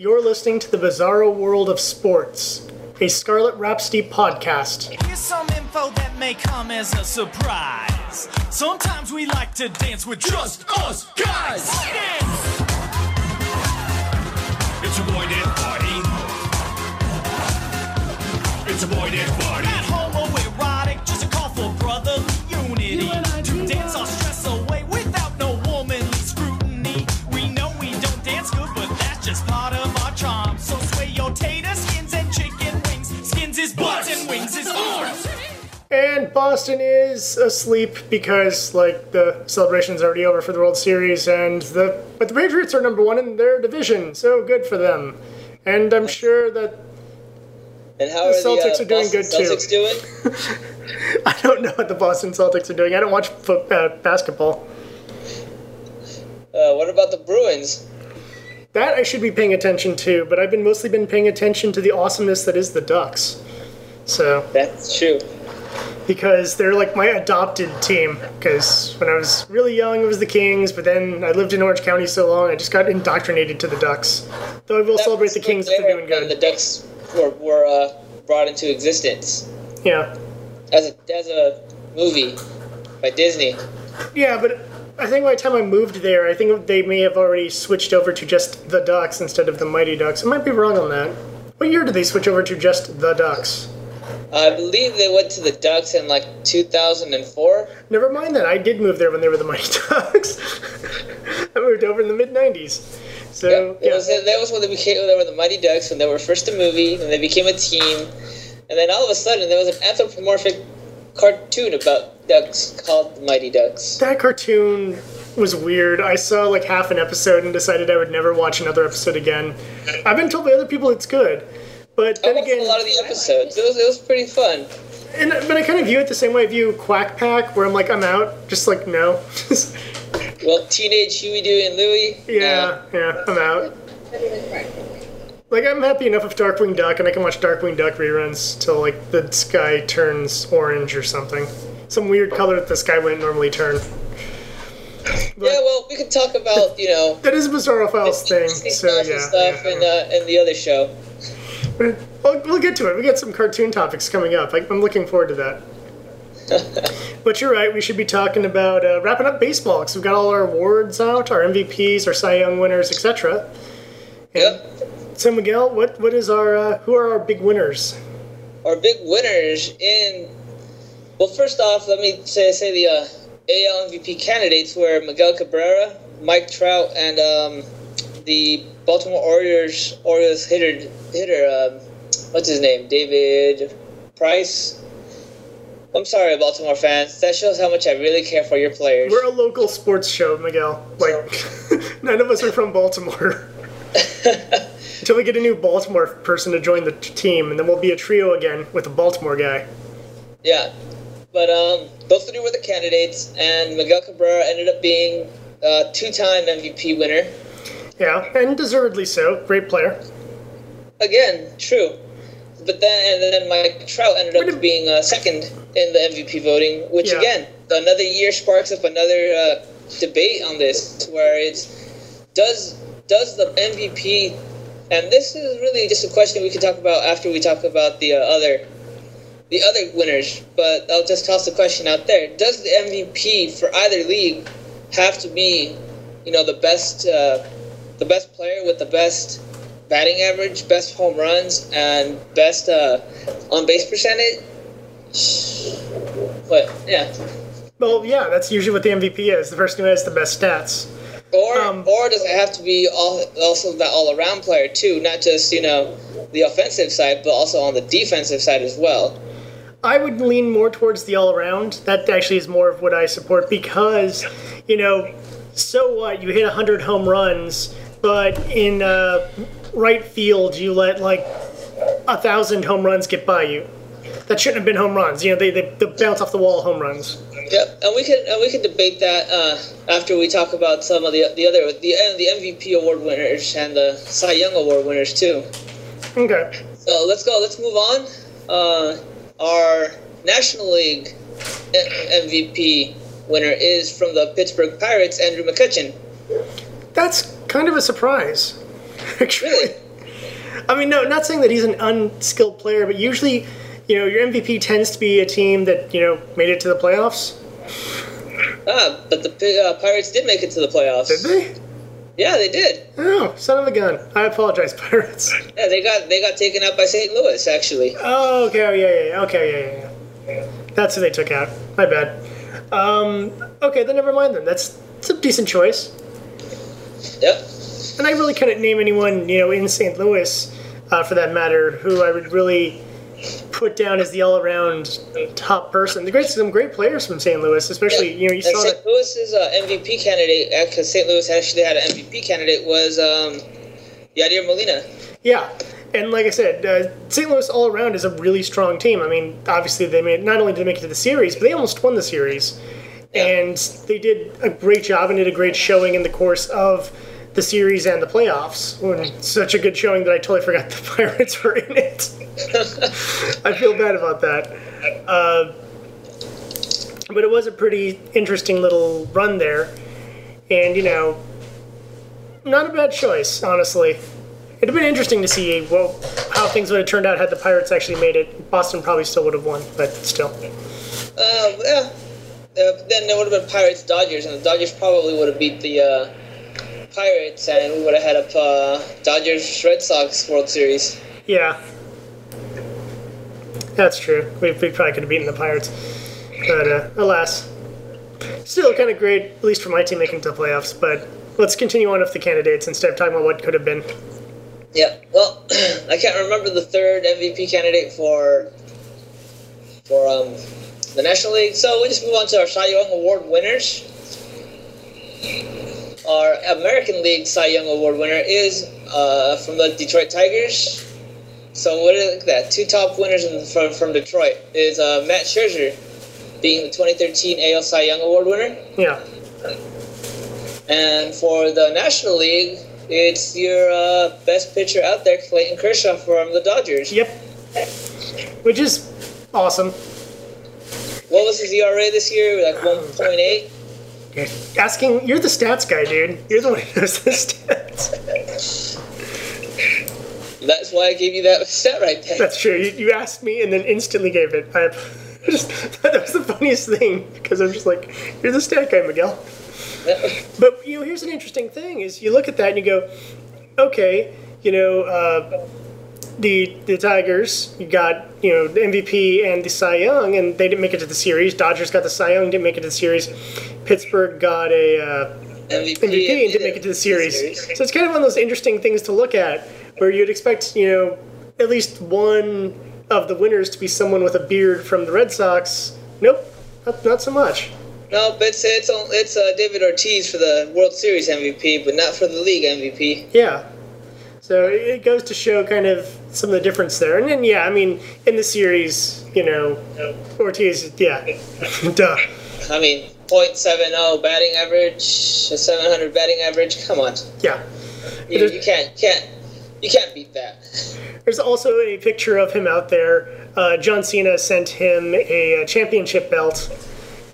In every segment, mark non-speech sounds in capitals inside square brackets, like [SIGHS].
You're listening to the Bizarro World of Sports, a Scarlet Rhapsody podcast. Here's some info that may come as a surprise. Sometimes we like to dance with just us guys. It's your boy Dan Party. It's your boy Dan Party. Boston is asleep because, like, the celebration's already over for the World Series, and the but the Patriots are number one in their division, so good for them. And I'm sure that And how The are Celtics the uh, are doing Boston good, too. Celtics doing? [LAUGHS] [LAUGHS] I don't know what the Boston Celtics are doing. I don't watch fo- uh, basketball. Uh, what about the Bruins? That I should be paying attention to, but I've been mostly been paying attention to the awesomeness that is the Ducks. So, That's true. Because they're like my adopted team. Because when I was really young, it was the Kings, but then I lived in Orange County so long, I just got indoctrinated to the Ducks. Though I will That celebrate the Kings if they're doing good. The Ducks were, were uh, brought into existence Yeah. as a as a movie by Disney. Yeah, but I think by the time I moved there, I think they may have already switched over to just the Ducks instead of the Mighty Ducks. I might be wrong on that. What year did they switch over to just the Ducks? I believe they went to the Ducks in like 2004. Never mind that. I did move there when they were the Mighty [LAUGHS] Ducks. I moved over in the mid 90s. So, Yep. yeah. Was, that was when they became. They were the Mighty Ducks when they were first a movie, and they became a team, and then all of a sudden there was an anthropomorphic cartoon about ducks called the Mighty Ducks. That cartoon was weird. I saw like half an episode and decided I would never watch another episode again. I've been told by other people it's good. But then again, a lot of the episodes. It was it was pretty fun. and, but I kind of view it the same way I view Quack Pack, where I'm like, I'm out. Just like, no. [LAUGHS] Well, teenage Huey, Dewey, and Louie. yeah, yeah, I'm out. Like, I'm happy enough with Darkwing Duck, and I can watch Darkwing Duck reruns till, like, the sky turns orange or something. Some weird color that the sky wouldn't normally turn. Yeah, well, we could talk about you know [LAUGHS] That is a Bizarro Files thing, so stuff yeah. stuff yeah. and uh, and the other show. Well, we'll get to it. We got some cartoon topics coming up. I, I'm looking forward to that. [LAUGHS] but you're right. We should be talking about uh, wrapping up baseball because we've got all our awards out, our MVPs, our Cy Young winners, etc. Yep. So Miguel, what what is our uh, who are our big winners? Our big winners in. Well, first off, let me say say the uh, AL MVP candidates were Miguel Cabrera, Mike Trout, and um, the Baltimore Orioles Orioles hitter hitter um, what's his name David Price. I'm sorry, Baltimore fans. That shows how much I really care for your players. We're a local sports show, Miguel. Like [LAUGHS] none of us are from Baltimore. [LAUGHS] Until we get a new Baltimore person to join the t- team, and then we'll be a trio again with a Baltimore guy. Yeah, but um, those three were the candidates, and Miguel Cabrera ended up being a two-time MVP winner. Yeah, and deservedly so. Great player. Again, true. But then, and then Mike Trout ended a- up being uh, second in the MVP voting, which Yeah. again, another year sparks up another uh, debate on this, where it's does does the MVP, and this is really just a question we can talk about after we talk about the uh, other the other winners. But I'll just toss the question out there: Does the MVP for either league have to be, you know, the best uh, the best player with the best batting average, best home runs, and best uh, on base percentage. But yeah, Well, yeah, that's usually what the MVP is. The person who has the best stats. or Um, or does it have to be all, also that all around player too, not just you know the offensive side, but also on the defensive side as well. I would lean more towards the all around. That actually is more of what I support because, you know, so what? You hit 100 home runs, but in uh, right field, you let like a thousand home runs get by you. That shouldn't have been home runs. You know, they, they, they bounce off the wall home runs. Yep, and we can and we can debate that uh, after we talk about some of the the other the the MVP award winners and the Cy Young award winners too. Okay. So let's go. Let's move on. Uh, our National League MVP winner is from the Pittsburgh Pirates, Andrew McCutchen. That's kind of a surprise. [LAUGHS] Actually. I mean, no, not saying that he's an unskilled player, but usually, you know, your MVP tends to be a team that you know made it to the playoffs. Ah, but the uh, Pirates did make it to the playoffs. Did they? Yeah, they did. Oh, son of a gun! I apologize, [LAUGHS] Pirates. Yeah, they got they got taken out by St. Louis actually. Oh, okay, oh, yeah, yeah, yeah, okay, yeah, yeah, yeah. That's who they took out. My bad. Um, okay, then never mind then. That's, that's a decent choice. Yep. And I really couldn't name anyone, you know, in St. Louis, uh, for that matter, who I would really put down as the all-around top person. The great, some great players from St. Louis, especially you know you And saw St. that. Louis's uh, MVP candidate, because St. Louis actually had an MVP candidate, was um, Yadier Molina. Yeah, and like I said, uh, St. Louis all around is a really strong team. I mean, obviously they made not only did they make it to the series, but they almost won the series, and they did a great job and did a great showing in the course of the series and the playoffs. When such a good showing that I totally forgot the [LAUGHS] Pirates were in it. I feel bad about that. Uh, but it was a pretty interesting little run there, and you know, not a bad choice, honestly. It'd have been interesting to see well, how things would have turned out had the Pirates actually made it. Boston probably still would have won, but still. Uh, yeah. Uh, then there would have been Pirates Dodgers, and the Dodgers probably would have beat the uh, Pirates, and we would have had a uh, Dodgers Red Sox World Series. Yeah. That's true. We, we probably could have beaten the Pirates. But uh, alas. Still kind of great, at least for my team making to the playoffs. But let's continue on with the candidates instead of talking about what could have been. Yeah. Well, [CLEARS THROAT] I can't remember the third MVP candidate for for um, the National League, so we just move on to our Cy Young Award winners. Our American League Cy Young Award winner is uh, from the Detroit Tigers. So what is that? Two top winners in, from from Detroit is uh, Matt Scherzer, being the 2013 AL Cy Young Award winner, Yeah. and for the National League, it's your uh, best pitcher out there, Clayton Kershaw from the Dodgers. Yep. Which is awesome. What was his ERA this year? Like 1.8. Asking, you're the stats guy, dude. You're the one who knows the stats. That's why I gave you that stat right there. That's true. You, you asked me and then instantly gave it. I [LAUGHS] just thought that was the funniest thing because I'm just like, you're the stat guy, Miguel. But you know, here's an interesting thing: is you look at that and you go, okay, you know, uh, the the Tigers, you got you know the MVP and the Cy Young, and they didn't make it to the series. Dodgers got the Cy Young, didn't make it to the series. Pittsburgh got a uh, MVP, MVP and didn't make it to the series. So it's kind of one of those interesting things to look at, where you'd expect you know at least one of the winners to be someone with a beard from the Red Sox. Nope, not, not so much. No, but it's it's, it's uh, David Ortiz for the World Series MVP, but not for the league MVP. Yeah. So it goes to show kind of some of the difference there. And then, yeah, I mean, in the series, you know, Ortiz, yeah, [LAUGHS] duh. I mean, .70 batting average, a 700 batting average. Come on, Yeah. you, you can't can't you can't beat that. There's also a picture of him out there. Uh, John Cena sent him a, uh championship belt.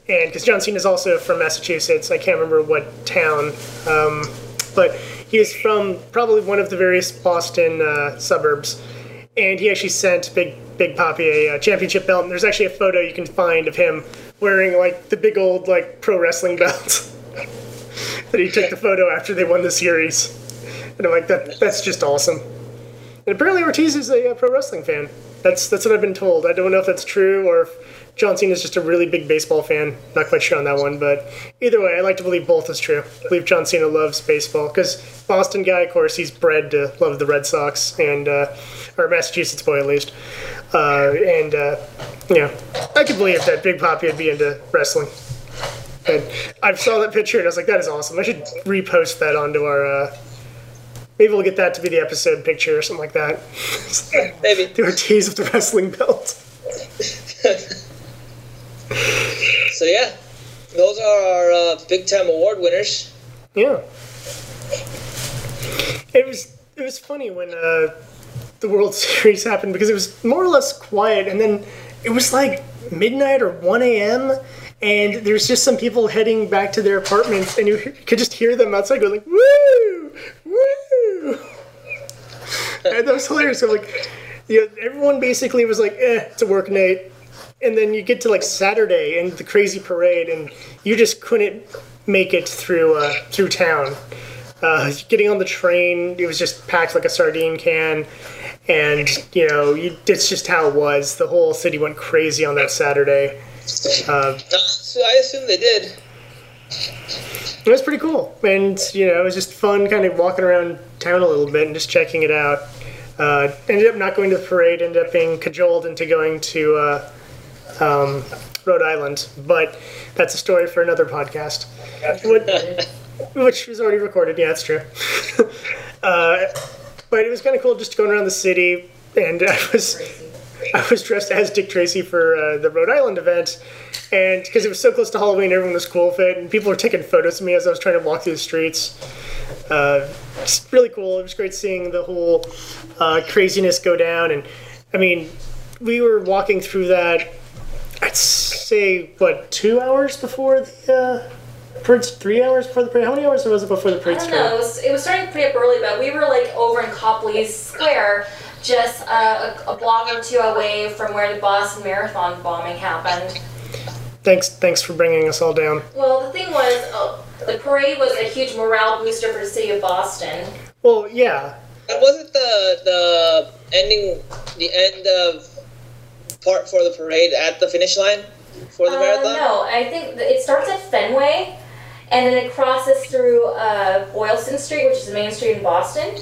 And because John Cena is also from Massachusetts, I can't remember what town, um, but he is from probably one of the various Boston uh, suburbs. And he actually sent Big Big Papi a, uh championship belt. And there's actually a photo you can find of him wearing like the big old like pro wrestling [LAUGHS] belt that he took the photo after they won the series. And I'm like, that that's just awesome. And apparently Ortiz is a uh, pro wrestling fan. That's that's what I've been told. I don't know if that's true or if John Cena is just a really big baseball fan. Not quite sure on that one, but either way, I like to believe both is true. I believe John Cena loves baseball because Boston guy, of course, he's bred to love the Red Sox and uh, or Massachusetts boy at least. Uh, and uh, you know, I could believe that Big Papi would be into wrestling. And I saw that picture and I was like, that is awesome. I should repost that onto our. Uh, maybe we'll get that to be the episode picture or something like that. Maybe. [LAUGHS] the Ortiz of the wrestling belt. [LAUGHS] So yeah, those are our uh, big time award winners. Yeah. It was it was funny when uh, the World [LAUGHS] Series happened because it was more or less quiet, and then it was like midnight or one a.m. And there's just some people heading back to their apartments, and you could just hear them outside going like "woo, woo." [LAUGHS] and that was hilarious. I'm like, you know, everyone basically was like, eh, it's a work night. And then you get to like Saturday and the crazy parade, and you just couldn't make it through uh, through town. Uh, getting on the train, it was just packed like a sardine can, and you know, you, it's just how it was. The whole city went crazy on that Saturday. Uh, So I assume they did. it was pretty cool, and you know, it was just fun, kind of walking around town a little bit and just checking it out. Uh, ended up not going to the parade. Ended up being cajoled into going to uh, um, Rhode Island, but that's a story for another podcast, which was already recorded. Yeah, that's true. [LAUGHS] uh, but it was kind of cool just going around the city, and I was I was dressed as Dick Tracy for uh, the Rhode Island event, and because it was so close to Halloween, everyone was cool with it, and people were taking photos of me as I was trying to walk through the streets. Uh, it's really cool. It was great seeing the whole uh, craziness go down, and I mean, we were walking through that. I'd say what two hours before the uh, parade? Three hours before the parade? How many hours was it before the I parade don't started? know. It was, it was starting pretty up early, but we were like over in Copley Square, just uh, a, a block or two away from where the Boston Marathon bombing happened. Thanks, thanks for bringing us all down. Well, the thing was, uh, the parade was a huge morale booster for the city of Boston. Well, yeah, And wasn't the the ending the end of part for the parade at the finish line for the Uh, marathon? no, I think it starts at Fenway, and then it crosses through uh, Boylston Street, which is the main street in Boston.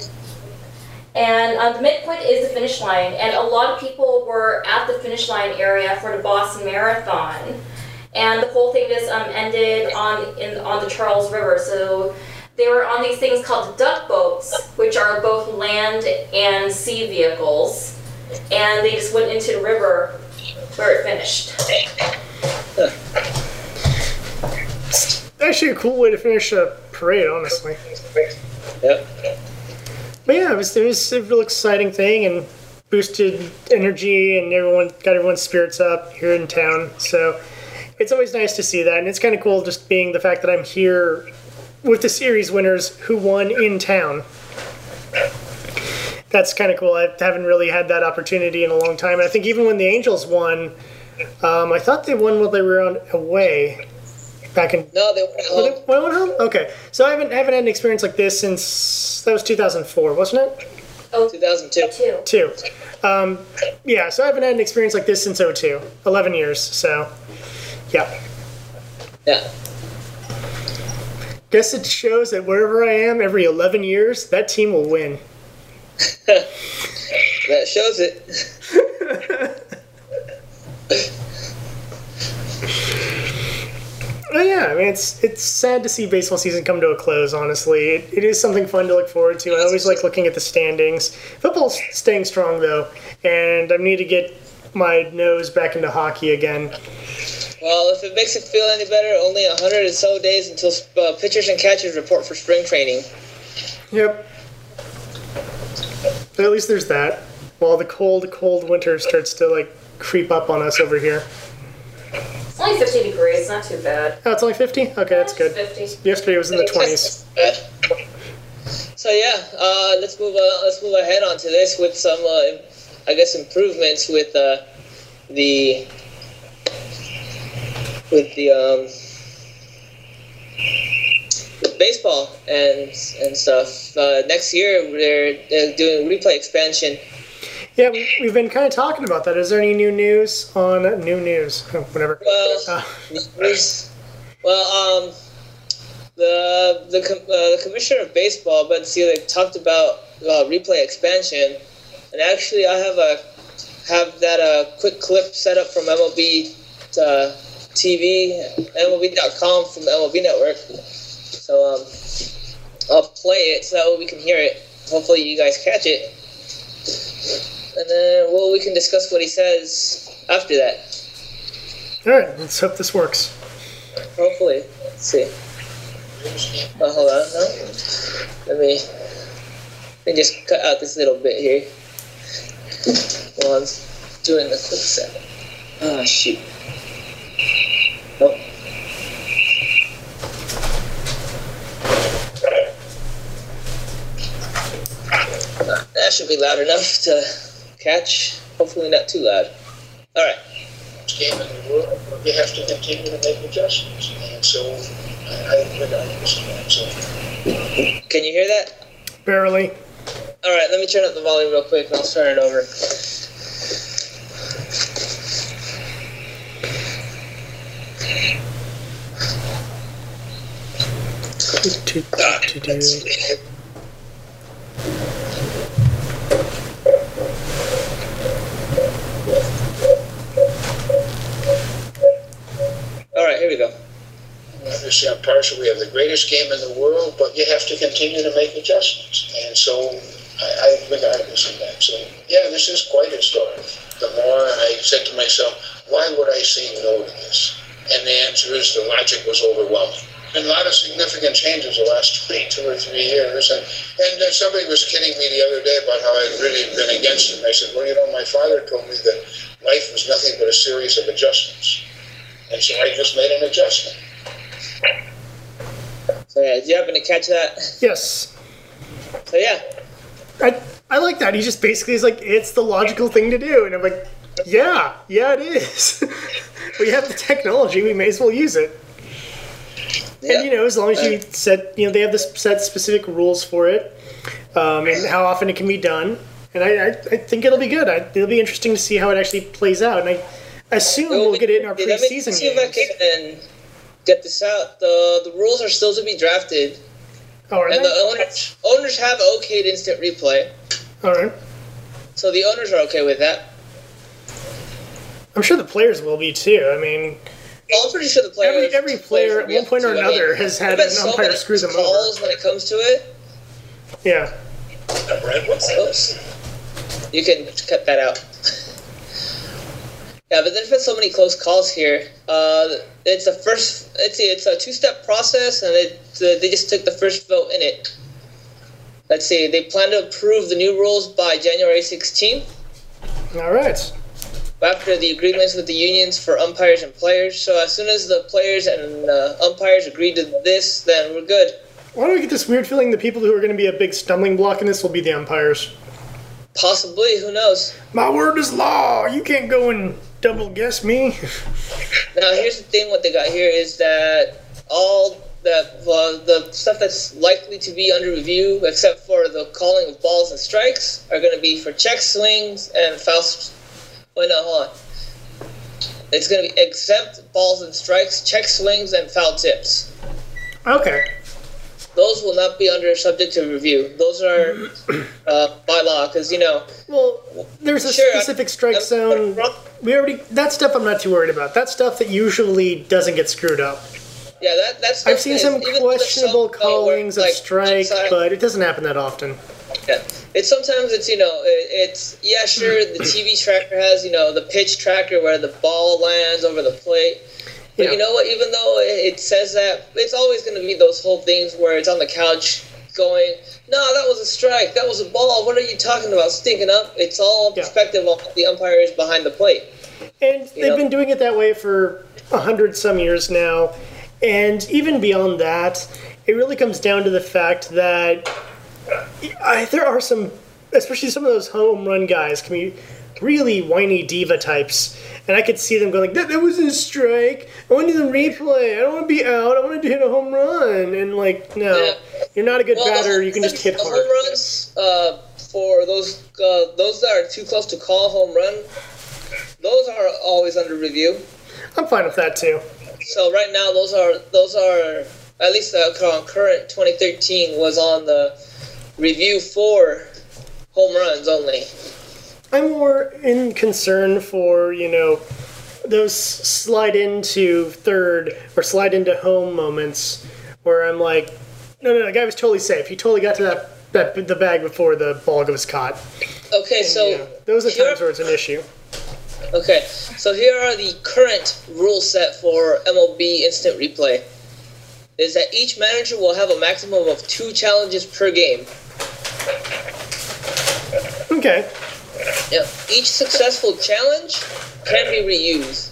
And uh, the midpoint is the finish line, and a lot of people were at the finish line area for the Boston Marathon. And the whole thing just um, ended on in on the Charles River. So they were on these things called duck boats, which are both land and sea vehicles, and they just went into the river where it finished. actually a cool way to finish a parade, honestly. Yep. But yeah, it was it was a real exciting thing and boosted energy and everyone got everyone's spirits up here in town. So it's always nice to see that, and it's kind of cool just being the fact that I'm here with the series winners who won in town. That's kind of cool. I haven't really had that opportunity in a long time. And I think even when the Angels won, um, I thought they won while they were on away back in No, they went home. they- went home? Okay, so I haven't haven't had an experience like this since that was 2004, wasn't it? Oh, 2002. two. Two. Um, yeah, so I haven't had an experience like this since 02. 11 years. So, yeah. Yeah. Guess it shows that wherever I am, every 11 years, that team will win. [LAUGHS] That shows it. [LAUGHS] Oh yeah, I mean it's it's sad to see baseball season come to a close. Honestly, it, it is something fun to look forward to. I always like looking at the standings. Football's staying strong though, and I need to get my nose back into hockey again. Well, if it makes it feel any better, only 100 and so days until uh, pitchers and catchers report for spring training. Yep. But at least there's that. While the cold, cold winter starts to like creep up on us over here. It's only 50 degrees, It's not too bad. Oh, it's only 50? Okay, that's good. 50. Yesterday was in the 20s. So yeah, uh, let's move uh, let's move ahead onto this with some, uh, I guess, improvements with uh, the with the um, with baseball and and stuff. Uh, next year they're, they're doing replay expansion. Yeah, we, we've been kind of talking about that. Is there any new news on new news? Oh, whatever. Well, Uh, [LAUGHS] well, um, the the com- uh, the commissioner of baseball, Ben Selig, talked about uh, replay expansion, and actually, I have a have that uh, quick clip set up from MLB uh, TV, MLB.com from the MLB Network. So um, I'll play it so that way we can hear it. Hopefully, you guys catch it, and then well, we can discuss what he says after that. all right, let's hope this works. Hopefully. Let's see. Oh, hold on. No? Let me, let me just cut out this little bit here. While I'm doing the quick set. Oh, shoot. Nope. Ah, that That should be loud enough to catch. Hopefully not too loud. All right. game in the world, but we have to continue to make adjustments. And so I, I think I understand. So Can you hear that? Barely. All right. Let me turn up the volume real quick, and I'll start it over. All right. Here we go. obviously I'm partial. We have the greatest game in the world, but you have to continue to make adjustments. And so I, I regardless of that. So yeah, this is quite historic. The more I said to myself, why would I say no to this? And the answer is the logic was overwhelming. Been a lot of significant changes the last [LAUGHS] two or three years, and and uh, somebody was kidding me the other day about how I'd really been against it. And I said, well, you know, my father told me that life was nothing but a series of adjustments, and so I just made an adjustment. So yeah, did you happen to catch that? Yes. So yeah. I, I like that. He just basically is like, it's the logical thing to do. And I'm like, yeah, yeah, it is. [LAUGHS] we have the technology, we may as well use it. Yeah. And you know, as long as you set, you know, they have this set specific rules for it, um, and how often it can be done. And I, I, I think it'll be good. I, it'll be interesting to see how it actually plays out. And I assume we'll get it in our Let me preseason see if I can get this out. The the rules are still to be drafted. Oh, and they? the owners owners have okayed instant replay. All right. So the owners are okay with that. I'm sure the players will be too. I mean, Well, I'm pretty sure the players. Every- every player at one point or up to it. another has had there's an been umpire many screw them over. calls when it comes to it. yeah. Brad, what's Oops. You can cut that out. Yeah, but there's been so many close calls here. Uh, it's a first. It's a, it's a two-step process, and it uh, they just took the first vote in it. Let's see. They plan to approve the new rules by January 16th, All right. after the agreements with the unions for umpires and players. So as soon as the players and uh, umpires agree to this, then we're good. Why do we get this weird feeling the people who are going to be a big stumbling block in this will be the umpires? Possibly, who knows? My word is law. You can't go and double guess me. Now, here's the thing: what they got here is that all that uh, the stuff that's likely to be under review, except for the calling of balls and strikes, are going to be for check swings and foul. s- Wait, no, hold on. It's going to be exempt balls and strikes, check swings, and foul tips. Okay. Those will not be under subject to review. Those are [CLEARS THROAT] uh, by law, because you know. Well, there's a Sure, I- specific strike I'm- zone. We already that stuff I'm not too worried about. That stuff that usually doesn't get screwed up. Yeah, that that's. I've seen some even though there's questionable some, uh, where, callings of like, strike, inside- but it doesn't happen that often. Yeah. It's sometimes it's you know it, it's yeah sure the TV tracker has you know the pitch tracker where the ball lands over the plate. But Yeah. you know what? Even though it says that, it's always going to be those whole things where it's on the couch going, "No, that was a strike. That was a ball. What are you talking about? Stinking up." It's all Yeah. perspective of the umpires behind the plate. And they've know? been doing it that way for a hundred some years now. And even beyond that, it really comes down to the fact that uh, I, there are some, especially some of those home run guys, can be really whiny diva types. And I could see them going like, that, that was a strike. I want to do the replay. I don't want to be out. I want to hit a home run. And like, no, Yeah. you're not a good Well, batter. You can just hit the hard. home runs uh, for those uh, those that are too close to call home run. Those are always under review. I'm fine with that too. So right now, those are those are at least the cur- current 2013 was on the review for home runs only. I'm more in concern for, you know, those slide into third or slide into home moments where I'm like, no, no, no, the guy was totally safe. He totally got to that, that the bag before the ball was caught. Okay, so Yeah, those are here- times where it's an issue. okay, so here are the current rule set for MLB Instant Replay. Is that each manager will have a maximum of two challenges per game. Okay. Yeah, each successful challenge can be reused.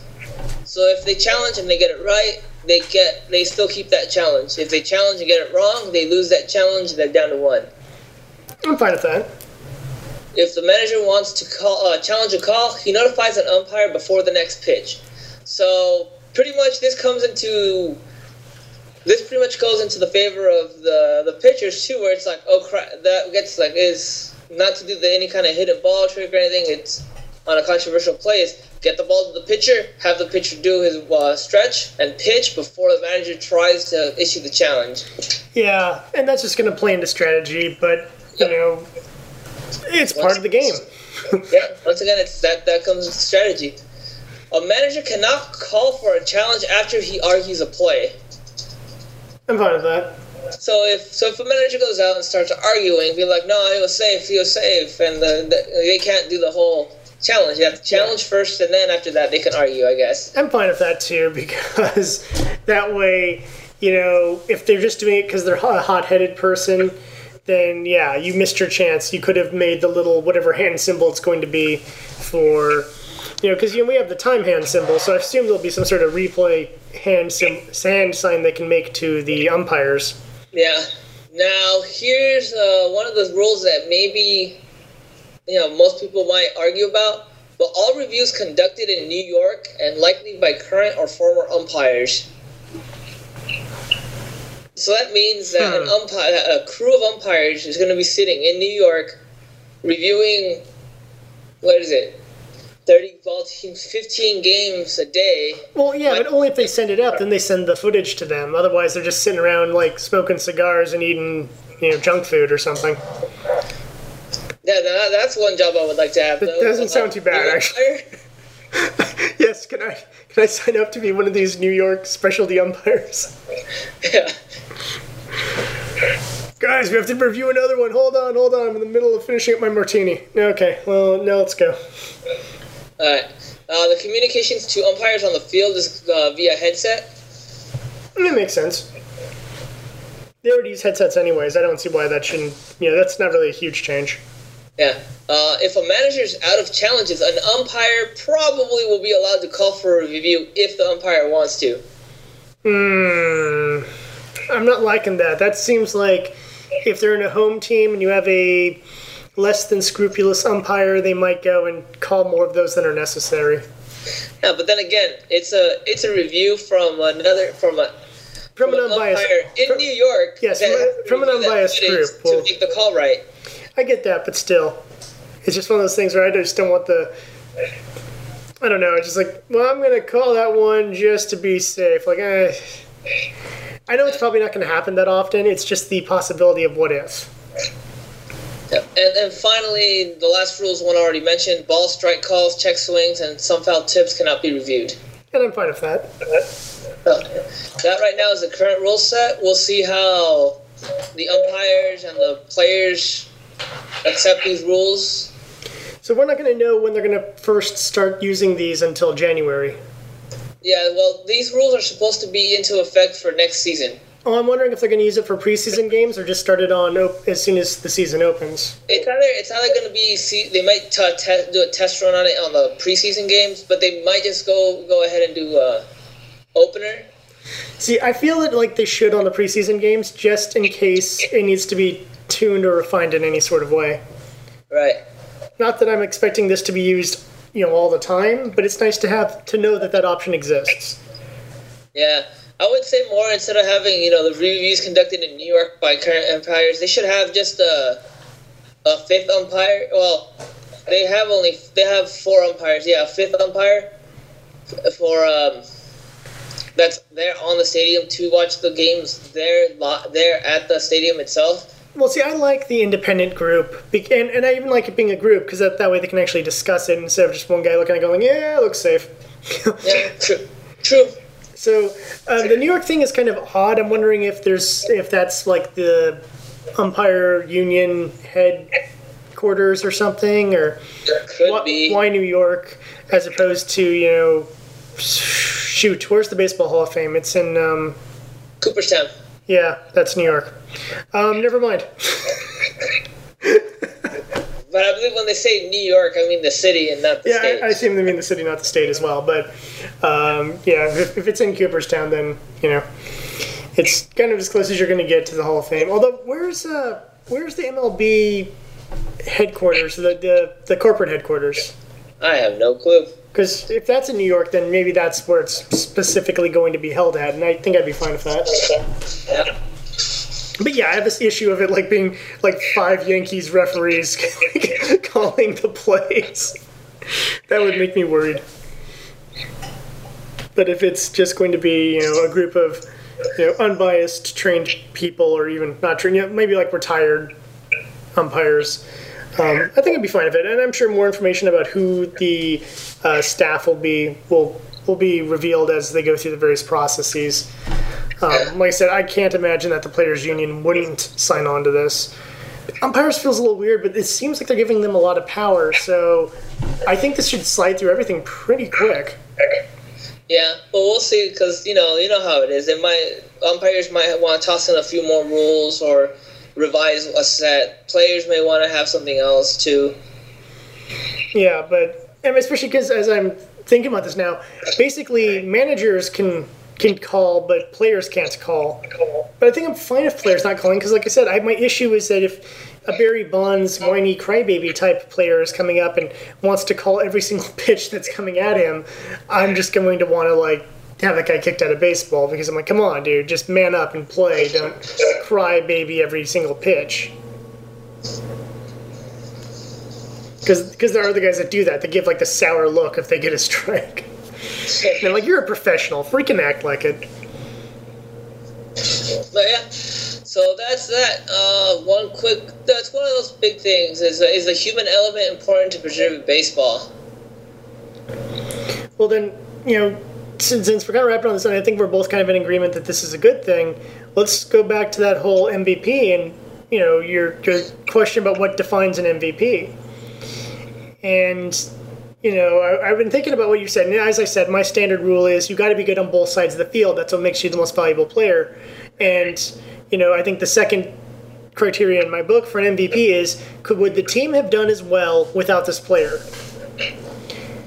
So if they challenge and they get it right, they get they still keep that challenge. If they challenge and get it wrong, they lose that challenge. They're down to one. I'm fine with that. if the manager wants to call uh, challenge a call, he notifies an umpire before the next pitch. So pretty much this comes into this pretty much goes into the favor of the the pitchers too, where it's like, oh crap, that gets like is not to do the, any kind of hidden ball trick or anything. It's on a controversial play. Is get the ball to the pitcher, have the pitcher do his uh, stretch and pitch before the manager tries to issue the challenge. Yeah, and that's just going to play into strategy, but you know, it's part of the game. [LAUGHS] yeah, once again, it's that that comes with strategy. A manager cannot call for a challenge after he argues a play. I'm fine with that. So if so, if a manager goes out and starts arguing, be like, "No, he was safe. He was safe," and the, the, they can't do the whole challenge. You have to challenge first, and then after that, they can argue. I guess. I'm fine with that too [LAUGHS] because that way, you know, if they're just doing it because they're a hot-headed person, then yeah, you missed your chance. You could have made the little whatever hand symbol it's going to be for, you know, because you know, we have the time hand symbol, so I assume there'll be some sort of replay hand sim- hand sign they can make to the umpires. Yeah. Now here's uh, one of the rules that maybe you know most people might argue about. But all reviews conducted in New York and likely by current or former umpires. So that means that an Hmm. umpire, a crew of umpires is going to be sitting in New York, reviewing. What is it? Thirty ball teams, fifteen games a day. Well, yeah, but only if they send it up, then they send the footage to them. Otherwise, they're just sitting around like smoking cigars and eating, you know, junk food or something. Yeah, that, that's one job I would like to have. That though. doesn't sound too bad, actually. [LAUGHS] Yes, can I can I sign up to be one of these New York specialty umpires? Yeah. [LAUGHS] [LAUGHS] Guys, we have to review another one. Hold on, hold on. I'm in the middle of finishing up my martini. Okay, well, now let's go. Alright. Uh, the communications to umpires on the field is uh, via headset. That makes sense. They already use headsets anyways. I don't see why that shouldn't. You know, that's not really a huge change. Yeah. Uh, if a manager's out of challenges, an umpire probably will be allowed to call for a review if the umpire wants to. Hmm. I'm not liking that. That seems like if they're in a home team and you have a less than scrupulous umpire, they might go and call more of those than are necessary. Yeah, but then again, it's a it's a review from another from a From from an unbiased. umpire in from- New York. Yes, from a- has to from an unbiased group. to Well- make the call right. I get that, but still, it's just one of those things where I just don't want the. I don't know. It's just like, well, I'm gonna call that one just to be safe. Like, eh. I know it's probably not going to happen that often. It's just the possibility of what if. Yep. And then finally, the last rule is one already mentioned: ball strike calls, check swings, and some foul tips cannot be reviewed. And I'm fine with that. That right now is the current rule set. We'll see how the umpires and the players accept these rules. So we're not going to know when they're going to first start using these until January. Yeah, well, these rules are supposed to be into effect for next season. Oh, I'm wondering if they're going to use it for preseason games or just start it on op- as soon as the season opens. It's either it's either going to be see, they might t- te- do a test run on it on the preseason games, but they might just go go ahead and do a opener. See, I feel that like they should on the preseason games, just in case it needs to be tuned or refined in any sort of way. Right. Not that I'm expecting this to be used, you know, all the time, but it's nice to have to know that that option exists. Yeah, I would say more instead of having you know the reviews conducted in New York by current umpires, they should have just a a fifth umpire. Well, they have only they have four umpires. Yeah, a fifth umpire for um that's there on the stadium to watch the games there there at the stadium itself. Well, see, I like the independent group, and, and I even like it being a group because that, that way they can actually discuss it instead of just one guy looking at it going, "Yeah, it looks safe." [LAUGHS] Yeah, true, true. So um, the New York thing is kind of odd. I'm wondering if there's if that's like the umpire union headquarters or something, or Could why, be. why New York as opposed to you know, shoot, where's the Baseball Hall of Fame? It's in um, Cooperstown. yeah, that's New York. Um, never mind. [LAUGHS] But I believe when they say New York, I mean the city and not the Yeah, state. I, I assume they mean the city, not the state, as well. But um, yeah, if, if it's in Cooperstown, then you know it's kind of as close as you're going to get to the Hall of Fame. Although, where's uh, where's the MLB headquarters, the the, the corporate headquarters? I have no clue. Because if that's in New York, then maybe that's where it's specifically going to be held at, and I think I'd be fine with that. Yeah. But yeah, I have this issue of it like being like five Yankees referees [LAUGHS] calling the plays. That would make me worried. But if it's just going to be, you know, a group of, you know, unbiased trained people, or even not trained, you know, maybe like retired umpires, um, I think it'd be fine with it. And I'm sure more information about who the uh, staff will be will will be revealed as they go through the various processes. Um, like I said, I can't imagine that the players' union wouldn't sign on to this. Umpires feels a little weird, but it seems like they're giving them a lot of power. So I think this should slide through everything pretty quick. Yeah, but we'll see because you know you know how it is. It might umpires might want to toss in a few more rules or revise a set. Players may want to have something else too. Yeah, but and especially because as I'm thinking about this now, basically managers can can call, but players can't call. But I think I'm fine if players not calling because, like I said, I, my issue is that if a Barry Bonds whiny crybaby type player is coming up and wants to call every [LAUGHS] single pitch that's coming at him, I'm just going to want to like have that guy kicked out of baseball because I'm like, come on, dude, just man up and play. Don't cry baby every single pitch. Because there are the guys that do that. They give like the sour look if they get a [LAUGHS] strike. They're like, you're a professional. Freaking act like it. But yeah, so that's that. Uh, one quick. That's one of those big things. Is is the human element important to preserve baseball? Well, then, you know, since, since we're kind of wrapping on this, and I think we're both kind of in agreement that this is a good thing, let's go back to that whole MVP and, you know, your, your question about what defines an MVP. And, you know, I, I've been thinking about what you said, and as I said, my standard rule is you got to be good on both sides of the field. That's what makes you the most valuable player. And, you know, I think the second criteria in my book for an MVP is could would the team have done as well without this player?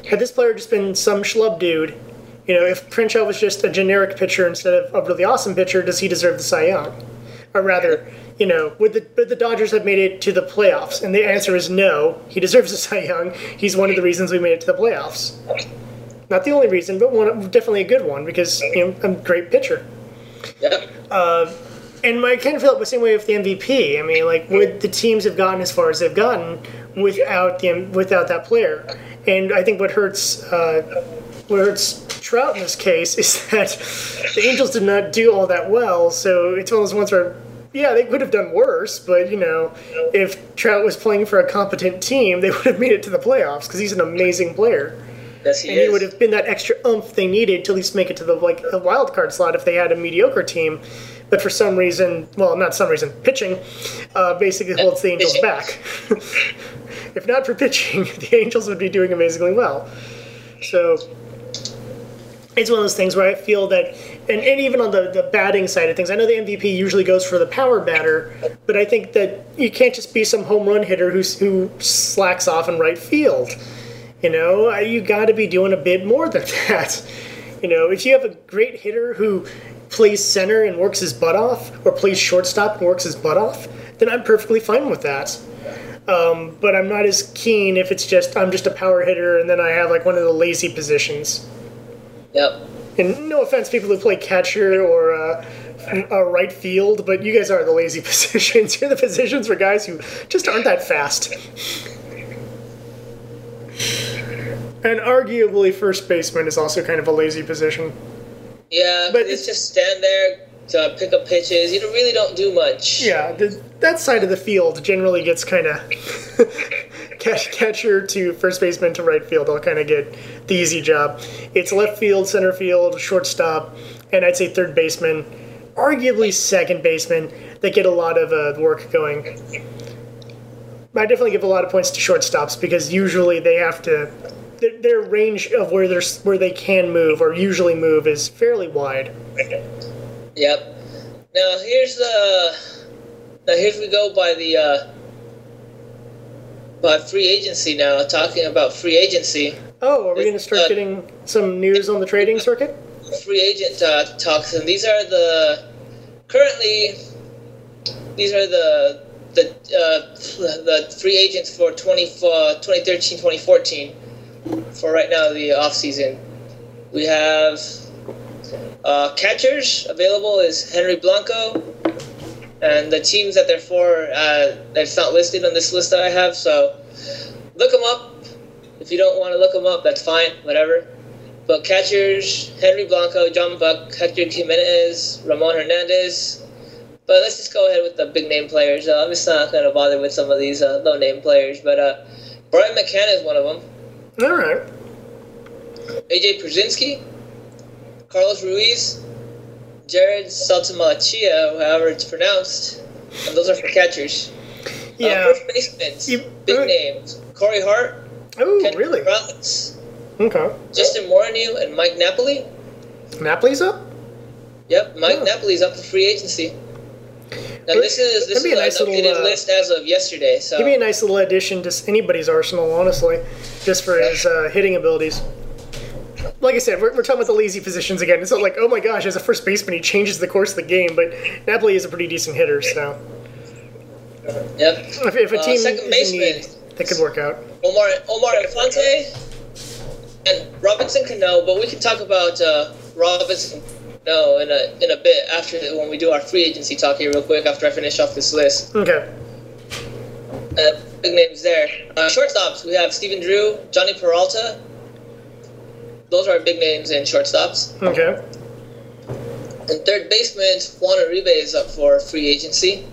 Had this player just been some schlub dude, you know, if Crenshaw was just a generic pitcher instead of a really awesome pitcher, does he deserve the Cy Young? Or rather, you know, would the would the Dodgers have made it to the playoffs? And the answer is no. He deserves a Cy Young. He's one of the reasons we made it to the playoffs. Not the only reason, but one definitely a good one because you know I'm a great pitcher. Yep. And I kind of feel the same way with the MVP. I mean, like, would the teams have gotten as far as they've gotten without the without that player? And I think what hurts uh, what hurts Trout in this case is [LAUGHS] that the Angels did not do all that well. So it's one of those ones where, yeah, they could have done worse. But you know, if Trout was playing for a competent team, they would have made it to the playoffs because he's an amazing player. Yes, he And he would have been that extra oomph they needed to at least make it to the like the wild card slot if they had a mediocre team. But for some reason, well, not some reason, pitching uh, basically holds the Angels back. [LAUGHS] if not for pitching, [LAUGHS] the Angels would be doing amazingly well. So it's one of those things where I feel that, and, and even on the, the batting side of things, I know the MVP usually goes for the power batter, but I think that you can't just be some home run hitter who's, who slacks off in right field. You know, you got to be doing a bit more than [LAUGHS] that. You know, if you have a great hitter who plays center and works his butt off, or plays shortstop and works his butt off, then I'm perfectly fine with that. Um, but I'm not as keen if it's just I'm just a power hitter and then I have like one of the lazy positions. Yep. And no offense, people who play catcher or uh, uh, right field, but you guys are the lazy [LAUGHS] positions. You're the positions for guys who just aren't that fast. And arguably, first baseman is also kind of a lazy position. Yeah, But it's just stand there to pick up pitches. You don't- really don't do much. Yeah, the, that side of the field generally gets kind of [LAUGHS] catch, catcher to first baseman to right field. I'll kind of get the easy job. It's left field, center field, shortstop, and I'd say third baseman, arguably second baseman that get a lot of uh, work going. I definitely give a lot of points to shortstops because usually they have to. Their, their range of where they're where they can move or usually move is fairly wide. Yep. Now here's the. Now here's we go by the. Uh, by free agency now. Talking about free agency, Oh, are we going to start Uh, getting some news on the trading circuit? free agent uh, talks, and these are the currently. These are the the uh, the free agents for 20, uh, 2013 2014 for right now the off season. We have uh, catchers available is Henry Blanco, and the teams that they're for uh, that's not listed on this list that I have. So look them up. If you don't want to look them up, that's fine. Whatever. But catchers: Henry Blanco, John Buck, Hector Jimenez, Ramon Hernandez. But let's just go ahead with the big name players. Uh, I'm just not going to bother with some of these uh, low name players. But uh, Brian McCann is one of them. All right. AJ Pierzynski, Carlos Ruiz, Jared Saltalamacchia, however it's pronounced. And those are for catchers. Yeah. Uh, first basemen, You- big uh, names. Corey Hart, Oh, Kendrick really? Morales, Okay. Justin Morneau, and Mike Napoli. Napoli's up. Yep, Mike Oh. Napoli's up for free agency. Now this is this is a nice little, uh, list as of yesterday. So Give me a nice little addition to anybody's arsenal, honestly, just for his uh, hitting abilities. Like I said, we're, we're talking about the lazy positions again. It's not like, oh my gosh, as a first baseman, he changes the course of the game, but Napoli is a pretty decent hitter, so yep, if, if a Uh, second is need, baseman. that could work out. Omar Omar Infante and Robinson Cano, but we can talk about uh, Robinson Cano in a in a bit after when we do our free agency talk here real quick after I finish off this list. Okay. Uh, big names there. Uh, shortstops, we have Stephen Drew, Jhonny Peralta. Those are big names in shortstops. Okay. And third baseman, Juan Uribe is up for free agency.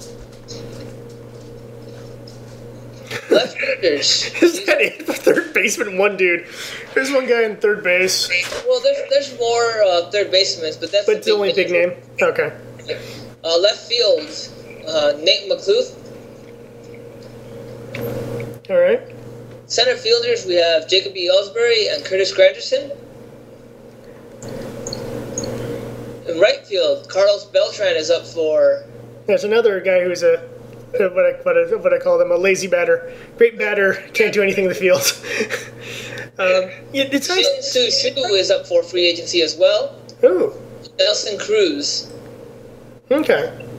Left fielders. [LAUGHS] Is that it for third baseman? One dude. There's one guy in third base, Well, there's there's more uh, third basemen, but that's but the only big name. Okay. Uh, left field, uh, Nate McLouth. All right. Center fielders, we have Jacob E. Ellsbury and Curtis Granderson. In right field, Carlos Beltran is up for There's another guy who's a what I, what I, what I call them a lazy batter. Great batter, can't do anything in the field. [LAUGHS] um, it's Shin nice. Su Shu is up for free agency as well. Who? Nelson Cruz. Okay.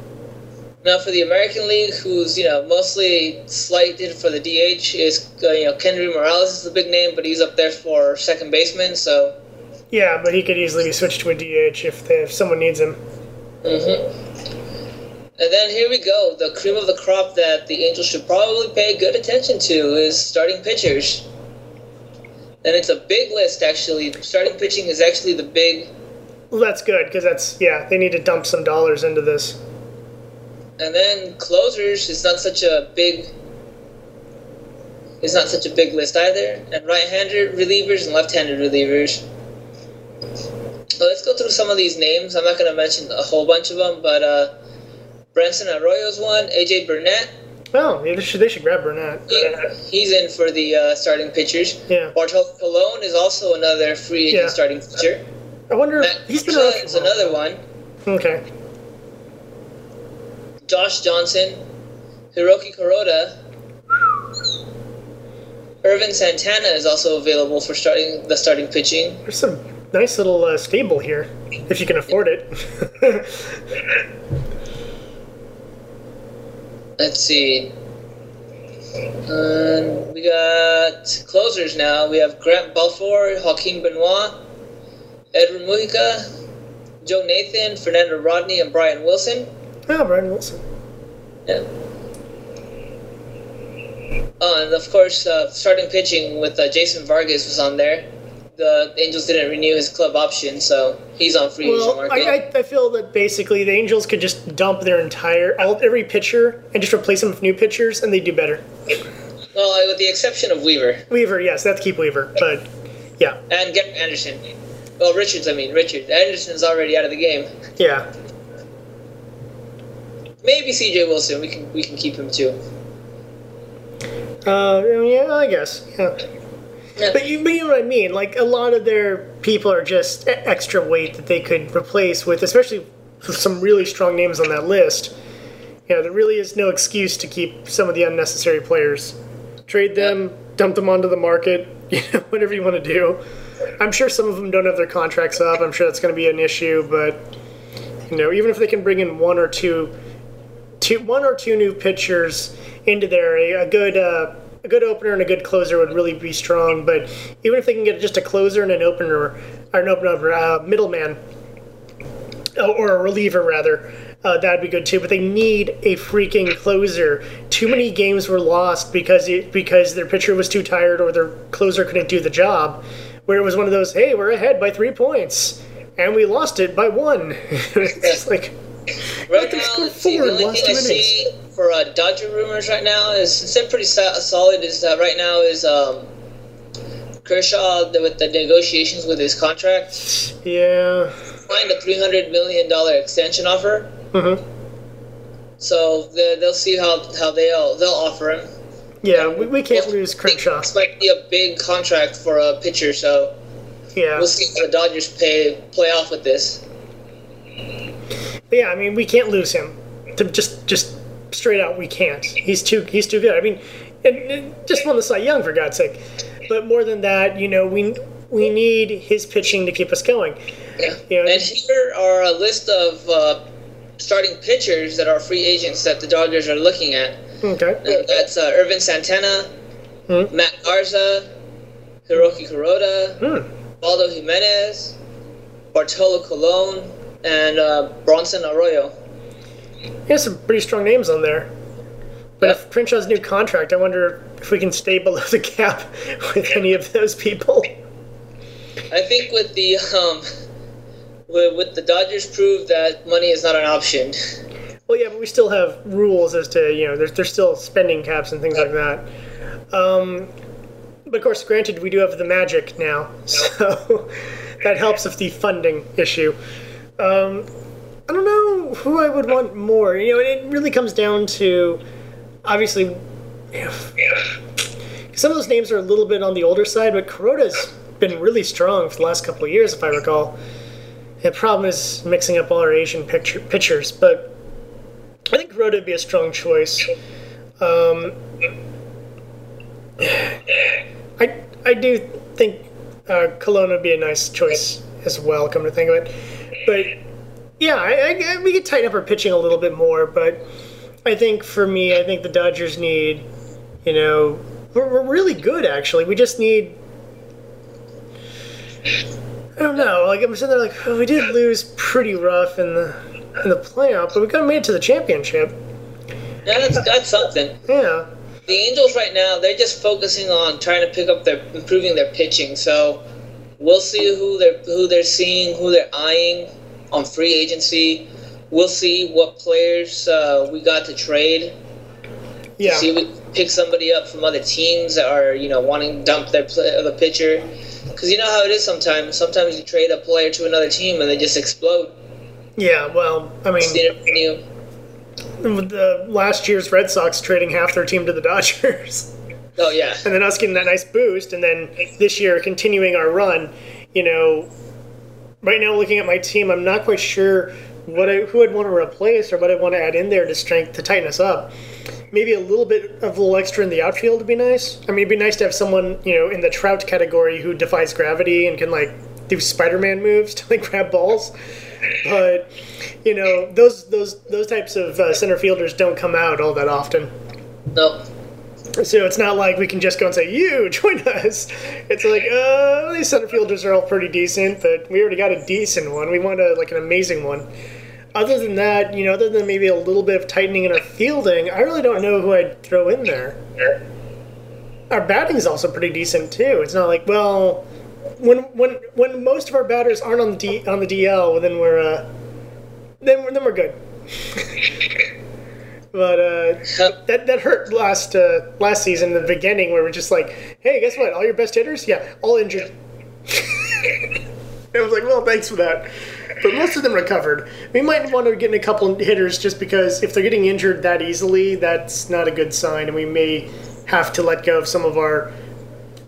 Now for the American League, who's you know mostly slighted for the DH, is uh, you know Kendry Morales is the big name, but he's up there for second baseman. So Yeah, but he could easily be switched to a DH if, they, if someone needs him. hmm And then here we go. The cream of the crop that the Angels should probably pay good attention to is starting pitchers. And it's a big list, actually. Starting pitching is actually the big. Well, that's good because that's yeah. They need to dump some dollars into this. And then closers is not such a big. Is not such a big list either. And right-handed relievers and left-handed relievers. So let's go through some of these names. I'm not going to mention a whole bunch of them, but uh, Bronson Arroyo's one. AJ Burnett. Oh, yeah, they should they should grab Burnett. He, he's in for the uh, starting pitchers. Yeah. Bartolo Colon is also another free agent Yeah. starting pitcher. I wonder Matt if he's been is another one. Okay. Josh Johnson, Hiroki Kuroda. Ervin Santana is also available for starting the starting pitching. There's some nice little uh, stable here if you can afford it. [LAUGHS] Let's see. Um, we got closers now. We have Grant Balfour, Joaquin Benoit, Edwin Mujica, Joe Nathan, Fernando Rodney, and Brian Wilson. Oh, Brian Wilson. Yeah. Oh, and of course, uh, starting pitching with uh, Jason Vargas was on there. The Angels didn't renew his club option, so he's on free agent Well, market. I, I, feel that basically the Angels could just dump their entire all, every pitcher and just replace them with new pitchers, and they'd do better. well, uh, with the exception of Weaver Weaver, yes, that's keep Weaver, but yeah, and get Anderson. Well, Richards, I mean Richard. Anderson's already out of the game. yeah. Maybe C.J. Wilson. We can we can keep him too. Uh, yeah, I guess. Yeah. Yeah. But you, but you know what I mean. Like a lot of their people are just extra weight that they could replace with, especially with some really strong names on that list. You know, there really is no excuse to keep some of the unnecessary players. Trade them, dump them onto the market, [LAUGHS] you know, whatever you want to do. I'm sure some of them don't have their contracts up. I'm sure that's going to be an issue, but you know, even if they can bring in one or two two, one or two new pitchers into there. A, good, uh, a good opener and a good closer would really be strong. But even if they can get just a closer and an opener, or an opener, uh, middleman, or a reliever rather, uh, that'd be good too. But they need a freaking closer. Too many games were lost because it, because their pitcher was too tired or their closer couldn't do the job. Where it was one of those, hey, we're ahead by three points, and we lost it by one. [LAUGHS] it's like Right now, scored four the only thing I see for uh, Dodger rumors right now is it's pretty so- solid. Is that right now is um, Kershaw with the negotiations with his contract yeah. signed a three hundred million dollar extension offer. hmm So the, they'll see how how they'll they'll offer him. Yeah, we, we can't lose Kershaw. It's might be a big contract for a pitcher, so Yeah. we'll see how the Dodgers pay play off with this. But yeah, I mean, we can't lose him. To just just straight out, we can't. He's too he's too good. I mean, and, and just won the Cy Young for God's sake. But more than that, you know, we we need his pitching to keep us going. Yeah. You know, And here are a list of uh, starting pitchers that are free agents that the Dodgers are looking at. okay. And that's uh, Ervin Santana, Hmm. Matt Garza, Hiroki Kuroda, Hmm. Ubaldo Jimenez, Bartolo Colon, and uh, Bronson Arroyo. He has some pretty strong names on there. But if Kershaw's new contract, I wonder if we can stay below the cap [LAUGHS] with any of those people. I think with the um, with, with the Dodgers proved that money is not an option. Well, yeah, but we still have rules as to you know there's there's still spending caps and things like that. Um, but of course, granted, we do have the magic now, [LAUGHS] so that helps with the funding issue. Um, I don't know who I would want more. You know, it really comes down to obviously. Some of those names are a little bit on the older side, but Kuroda's been really strong for the last couple of years, if I recall. The problem is mixing up all our Asian picture, pitchers, but I think Kuroda would be a strong choice. Um, I I do think uh, would be a nice choice as well. Come to think of it, but yeah, I, I, we could tighten up our pitching a little bit more. But I think for me, I think the Dodgers need, you know, we're, we're really good actually. We just need. I don't know. Like I'm sitting there, like oh, we did lose pretty rough in the in the playoff, but we got made it to the championship. Yeah, that's, that's something. Yeah. The Angels right now, they're just focusing on trying to pick up their improving their pitching. So we'll see who they're who they're seeing, who they're eyeing on free agency. We'll see what players uh, we got to trade. Yeah. See, if we pick somebody up from other teams that are you know wanting to dump their play, the pitcher. Because you know how it is sometimes. Sometimes you trade a player to another team and they just explode. Yeah. Well, I mean, You never knew. with the last year's Red Sox trading half their team to the [LAUGHS] Dodgers, Oh yeah. and then us getting that nice boost, and then this year continuing our run. You know, right now looking at my team, I'm not quite sure what I, who I'd want to replace or what I'd want to add in there to strength to tighten us up. Maybe a little bit of a little extra in the outfield would be nice. I mean, it'd be nice to have someone you know in the Trout category who defies gravity and can like do Spider-Man moves [LAUGHS] to like grab balls. But you know, those those those types of uh, center fielders don't come out all that often. No. So it's not like we can just go and say, "You [LAUGHS] join us." It's like, uh, these center fielders are all pretty decent, but we already got a decent one. We want a like an amazing one. Other than that, you know, other than maybe a little bit of tightening in our fielding, I really don't know who I'd throw in there. Our batting is also pretty decent too. It's not like, well, when when when most of our batters aren't on the D, on the DL, well, then we're uh, then we're, then we're good. [LAUGHS] but uh, that that hurt last uh, last season, the beginning, where we're just like, hey, guess what? All your best hitters, yeah, all injured. [LAUGHS] I was like, well, thanks for that. But most of them recovered. We might want to get in a couple hitters just because if they're getting injured that easily, that's not a good sign, and we may have to let go of some of our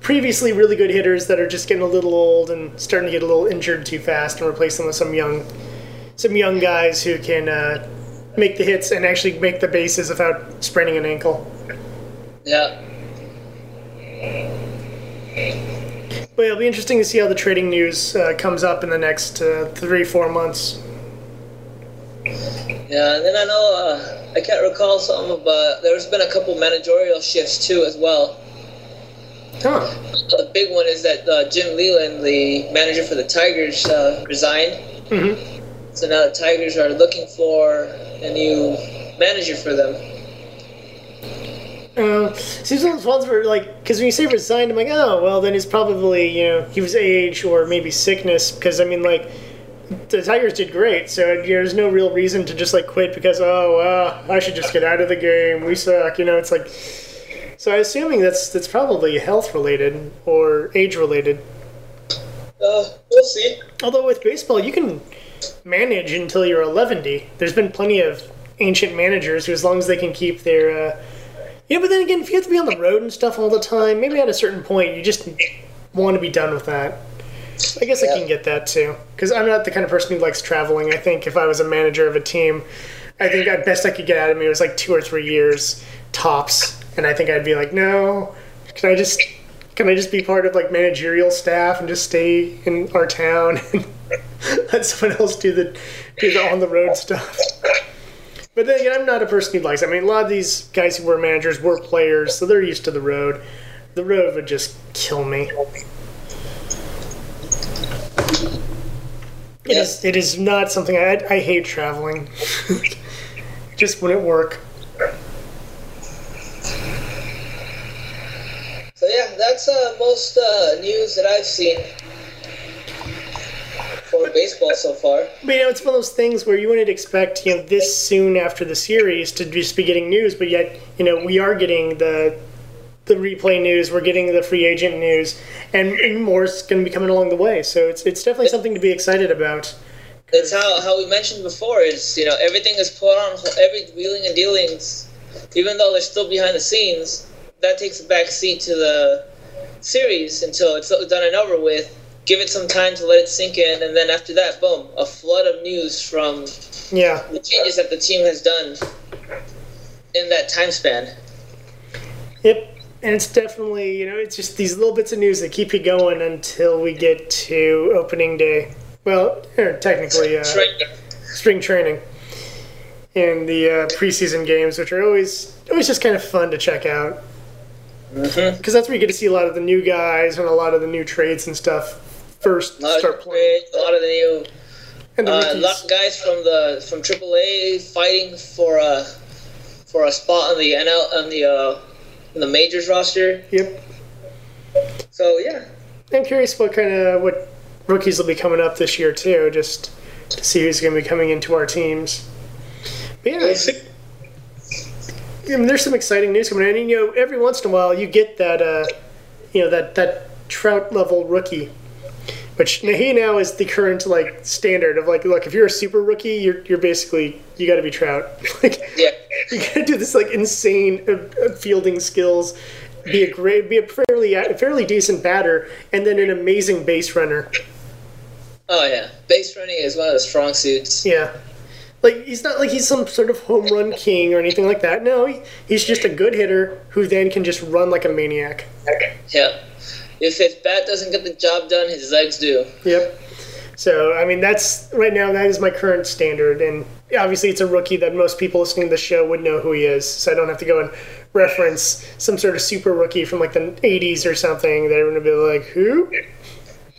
previously really good hitters that are just getting a little old and starting to get a little injured too fast, and replace them with some young, some young guys who can uh, make the hits and actually make the bases without spraining an ankle. Yeah. But it'll be interesting to see how the trading news uh, comes up in the next uh, three, four months. Yeah, and then I know uh, I can't recall some, but there's been a couple managerial shifts too as well. Huh. The big one is that uh, Jim Leyland, the manager for the Tigers, uh, resigned. Mhm. So now the Tigers are looking for a new manager for them. Uh, seems of those ones where, like, because when you say resigned, I'm like, oh, well, then it's probably, you know, he was age or maybe sickness. Because, I mean, like, the Tigers did great, so there's no real reason to just, like, quit because, oh, uh, I should just get out of the game. We suck. You know, it's like. So I'm assuming that's that's probably health related or age related. Uh, we'll see. Although with baseball, you can manage until you're 11. There's been plenty of ancient managers who, as long as they can keep their. Uh, yeah, but then again, if you have to be on the road and stuff all the time, maybe at a certain point you just want to be done with that. I guess I can get that too. Because I'm not the kind of person who likes traveling. I think if I was a manager of a team, I think at best I could get out of me was like two or three years tops. And I think I'd be like, no, can I just. Can I just be part of like managerial staff and just stay in our town and [LAUGHS] let someone else do the do the on the road stuff? But then again, I'm not a person who likes. I mean, a lot of these guys who were managers were players, so they're used to the road. The road would just kill me. It is. It is not something I. I hate traveling. [LAUGHS] just wouldn't work. So yeah, that's uh, most uh, news that I've seen for baseball so far. But you know, it's one of those things where you wouldn't expect you know this soon after the series to just be getting news, but yet you know we are getting the the replay news, we're getting the free agent news, and, and more is going to be coming along the way. So it's it's definitely something to be excited about. It's how, how we mentioned before is you know everything is put on every wheeling and dealings, even though they're still behind the scenes. That takes a back seat to the series until it's done and over with. Give it some time to let it sink in, and then after that, boom, a flood of news from Yeah, the changes that the team has done in that time span. yep. And it's definitely you know it's just these little bits of news that keep you going until we get to opening day. Well, er, technically, uh, spring training and the uh, preseason games, which are always always just kind of fun to check out. Mhm. Because that's where you get to see a lot of the new guys and a lot of the new trades and stuff first start playing. trades, a lot of the new, And the uh, lot of guys from the from AAA fighting for a for a spot on the NL on the uh, on the majors roster. Yep. So yeah, I'm curious what kind of what rookies will be coming up this year too, just to see who's going to be coming into our teams. But yeah. I mean, there's some exciting news coming in. And, you know, every once in a while you get that, uh, you know, that that Trout level rookie, which he now is the current like standard of like, look, if you're a super rookie, you're you're basically you got to be Trout. [LAUGHS] like, yeah. you got to do this like insane uh, uh, fielding skills, be a great, be a fairly a fairly decent batter, and then an amazing base runner. Oh yeah, base running is one of the strong suits. Yeah. Like he's not like he's some sort of home run king or anything like that. No, he, he's just a good hitter who then can just run like a maniac. Yeah. If his bat doesn't get the job done, his legs do. Yep. So I mean that's right now that is my current standard, and obviously it's a rookie that most people listening to the show would know who he is. So I don't have to go and reference some sort of super rookie from like the '80s or something. They're going to be like, who?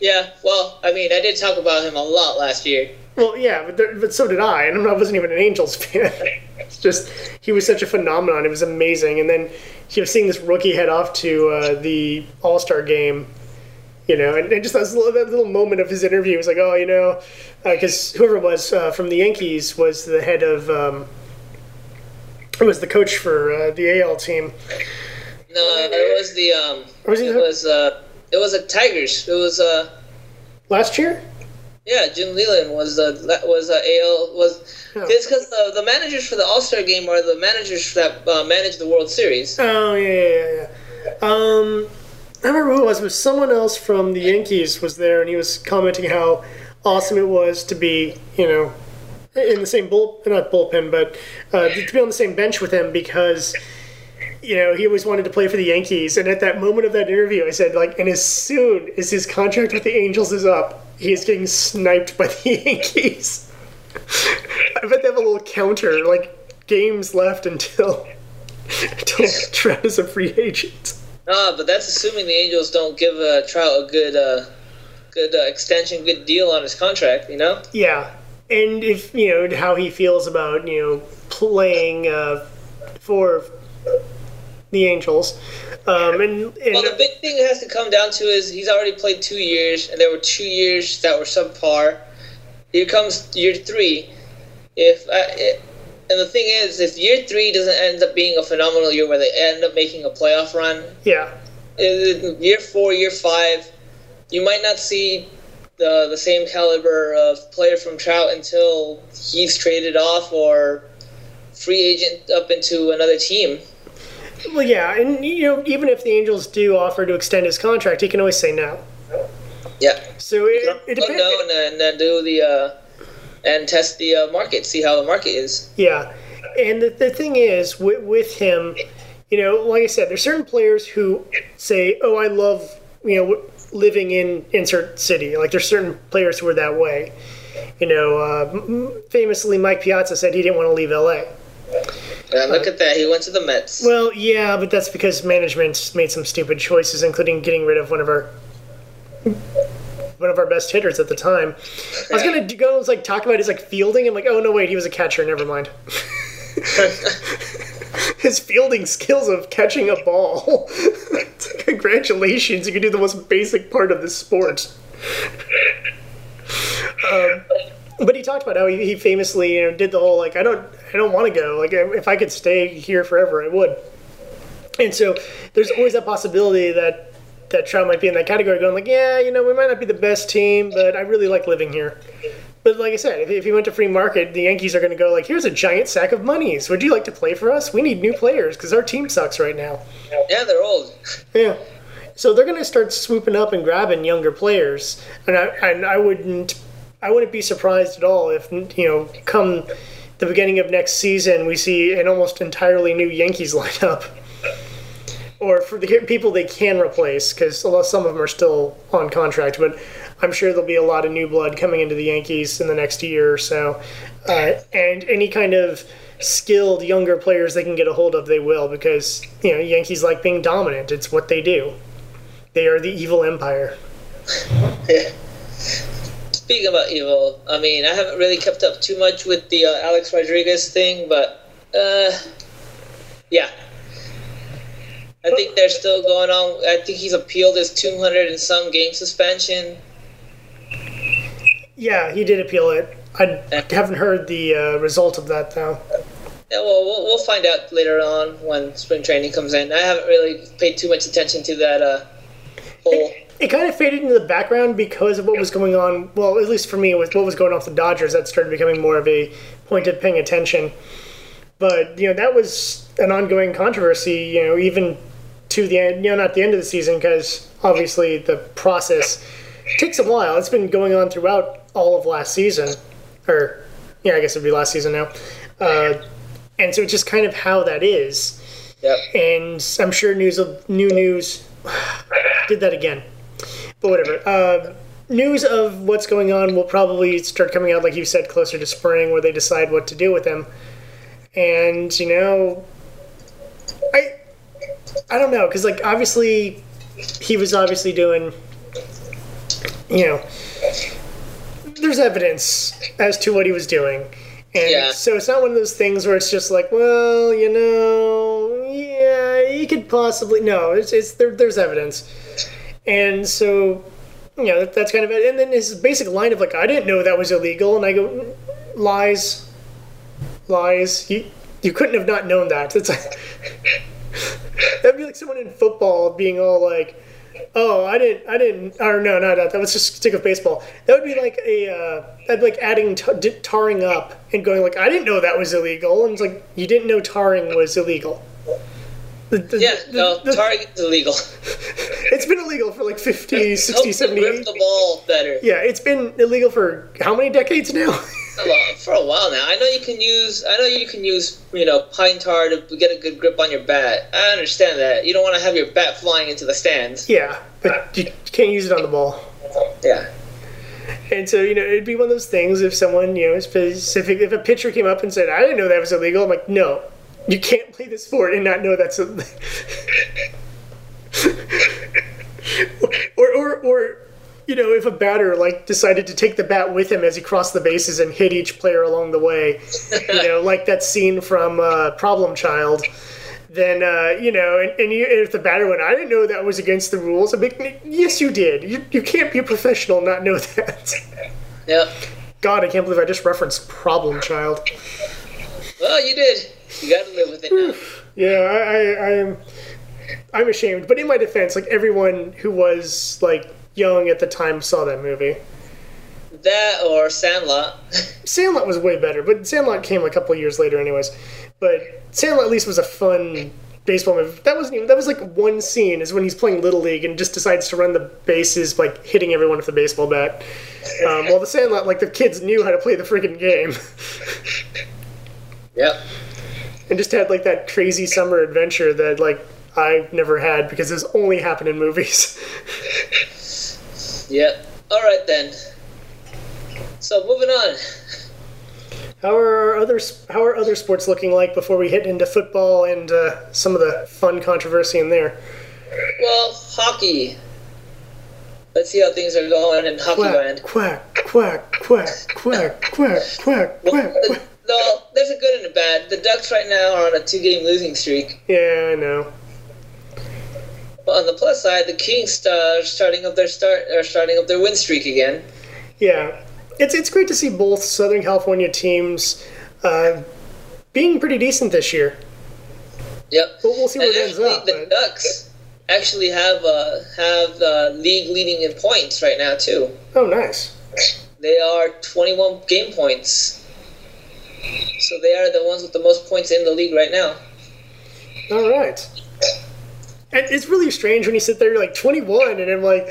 Yeah. Well, I mean, I did talk about him a lot last year. Well, yeah, but, there, but so did I, and I wasn't even an Angels [LAUGHS] fan. it's just he was such a phenomenon; it was amazing. And then you know, seeing this rookie head off to uh, the All Star game, you know, and, and just that little, that little moment of his interview was like, oh, you know, because whoever it was uh, from the Yankees was the head of, um, was the coach for uh, the AL team. No, it was the um. Was It the- was uh. It was a Tigers. It was uh. Last year? Yeah, Jim Leyland was the that was uh, AL was. Oh. It's because the, the managers for the All Star game are the managers that uh, manage the World Series. Oh yeah, yeah, yeah. yeah. Um, I remember who it was. It was someone else from the Yankees was there, and he was commenting how awesome it was to be, you know, in the same bull, not bullpen, but uh, to be on the same bench with him because. You know, he always wanted to play for the Yankees, and at that moment of that interview, I said, like, and as soon as his contract with the Angels is up, he is getting sniped by the [LAUGHS] Yankees. I bet they have a little counter, like games left until until Trout is a free agent. Ah, but that's assuming the Angels don't give uh, Trout a good, uh, good uh, extension, good deal on his contract. You know. Yeah, and if you know how he feels about you know playing uh, for the Angels, um, and, and Well, the big thing it has to come down to is he's already played two years, and there were two years that were subpar. Here comes year three. If I, it, and the thing is, if year three doesn't end up being a phenomenal year where they end up making a playoff run, yeah, year four, year five, you might not see the the same caliber of player from Trout until he's traded off or free agent up into another team. Well, yeah, and you know even if the Angels do offer to extend his contract, he can always say no. Yeah. So it, it depends. know and then, then do the uh, and test the uh, market, see how the market is. Yeah, and the, the thing is with, with him, you know, like I said, there's certain players who say, "Oh, I love you know living in insert city." Like there's certain players who are that way. You know, uh, famously, Mike Piazza said he didn't want to leave LA. And look at that, he went to the Mets. Well, yeah, but that's because management made some stupid choices, including getting rid of one of our one of our best hitters at the time. I was gonna go and like talk about his like fielding. I'm like, oh no, wait, he was a catcher. Never mind. [LAUGHS] his fielding skills of catching a ball. [LAUGHS] Congratulations, you can do the most basic part of the sport. Um, but he talked about how he, he famously you know did the whole like I don't I don't want to go like if I could stay here forever I would. And so there's always that possibility that that Trout might be in that category, going like, yeah, you know, we might not be the best team, but I really like living here. But like I said, if, if he went to free market, the Yankees are going to go like, here's a giant sack of monies. Would you like to play for us? We need new players because our team sucks right now. Yeah, they're old. Yeah. So they're going to start swooping up and grabbing younger players, and I and I wouldn't I wouldn't be surprised at all if you know come the beginning of next season we see an almost entirely new Yankees [LAUGHS] lineup, or for the people they can replace because some of them are still on contract, but I'm sure there'll be a lot of new blood coming into the Yankees in the next year or so, uh, and any kind of skilled younger players they can get a hold of they will because you know Yankees like being dominant. It's what they do. They are the evil empire. [LAUGHS] Speaking about evil, I mean, I haven't really kept up too much with the uh, Alex Rodriguez thing, but uh, yeah. I think they're still going on. I think he's appealed his 200 and some game suspension. Yeah, he did appeal it. I haven't heard the uh, result of that though. Yeah, well, well, we'll find out later on when spring training comes in. I haven't really paid too much attention to that whole. It kind of faded into the background because of what was going on. Well, at least for me, with what was going on with the Dodgers, that started becoming more of a point of paying attention. But you know, that was an ongoing controversy. You know, even to the end. You know, not the end of the season because obviously the process takes a while. It's been going on throughout all of last season, or yeah, I guess it'd be last season now. Uh, and so it's just kind of how that is. Yep. And I'm sure news of new news did that again, but whatever. Uh, news of what's going on will probably start coming out, like you said, closer to spring, where they decide what to do with him. And you know, I I don't know because like obviously he was obviously doing, you know, there's evidence as to what he was doing. And Yeah. so it's not one of those things where it's just like, well, you know, yeah, you could possibly no. It's it's there, there's evidence, and so you know that, that's kind of it. And then his basic line of like, I didn't know that was illegal, and I go, lies, lies. You you couldn't have not known that. It's like [LAUGHS] that'd be like someone in football being all like. Oh, I didn't, I didn't, or no, no, no, that was just stick of baseball. That would be like a, uh, that'd like adding t- tarring up and going like, I didn't know that was illegal, and it's like you didn't know tarring was illegal. The- the- Yeah, the- no, the- target is illegal. [LAUGHS] it's been illegal for like 50, 60, Help 70, grip the ball better. yeah, it's been illegal for how many decades now? [LAUGHS] Well, for a while now. I know you can use. I know you can use. You know, pine tar to get a good grip on your bat. I understand that. You don't want to have your bat flying into the stands. yeah, but you can't use it on the ball. Yeah. And so, you know, it'd be one of those things if someone, you know, specific, if a pitcher came up and said, I didn't know that was illegal, I'm like, no, you can't play the sport and not know that's. A... [LAUGHS] or, or, or, you know, if a batter, like, decided to take the bat with him as he crossed the bases and hit each player along the way, you know, like that scene from uh, Problem Child then uh, you know, and, and you, if the batter went, I didn't know that was against the rules. I'm like, yes, you did. You, you can't be a professional and not know that. Yep. God, I can't believe I just referenced Problem Child. Well, you did. You got to live with it now. Yeah, I, I, I am. I'm ashamed, but in my defense, like everyone who was like young at the time saw that movie. That or Sandlot. [LAUGHS] Sandlot was way better, but Sandlot came a couple of years later, anyways. But Sandlot at least was a fun baseball movie. That wasn't even. That was like one scene is when he's playing little league and just decides to run the bases like hitting everyone with a baseball bat. Um, while the Sandlot, like the kids knew how to play the freaking game Yep. and just had like that crazy summer adventure that like I've never had because it's only happened in movies. [LAUGHS] Yep. All right then. So moving on. How are other how are other sports looking like before we hit into football and uh, some of the fun controversy in there? Well, hockey. Let's see how things are going in hockey quack, land. Quack quack quack quack quack quack [LAUGHS] quack. No, there's a good and a bad. The Ducks right now are on a two-game losing streak. Yeah, I know. But on the plus side, the Kings are starting up their start are starting up their win streak again. Yeah, it's it's great to see both Southern California teams uh, being pretty decent this year. Yep. But we'll see where and it ends up. the but- Ducks actually have uh, have uh, league leading in points right now too. Oh, nice. They are 21 game points. So they are the ones with the most points in the league right now. All right. And it's really strange when you sit there, you're like 21, and I'm like,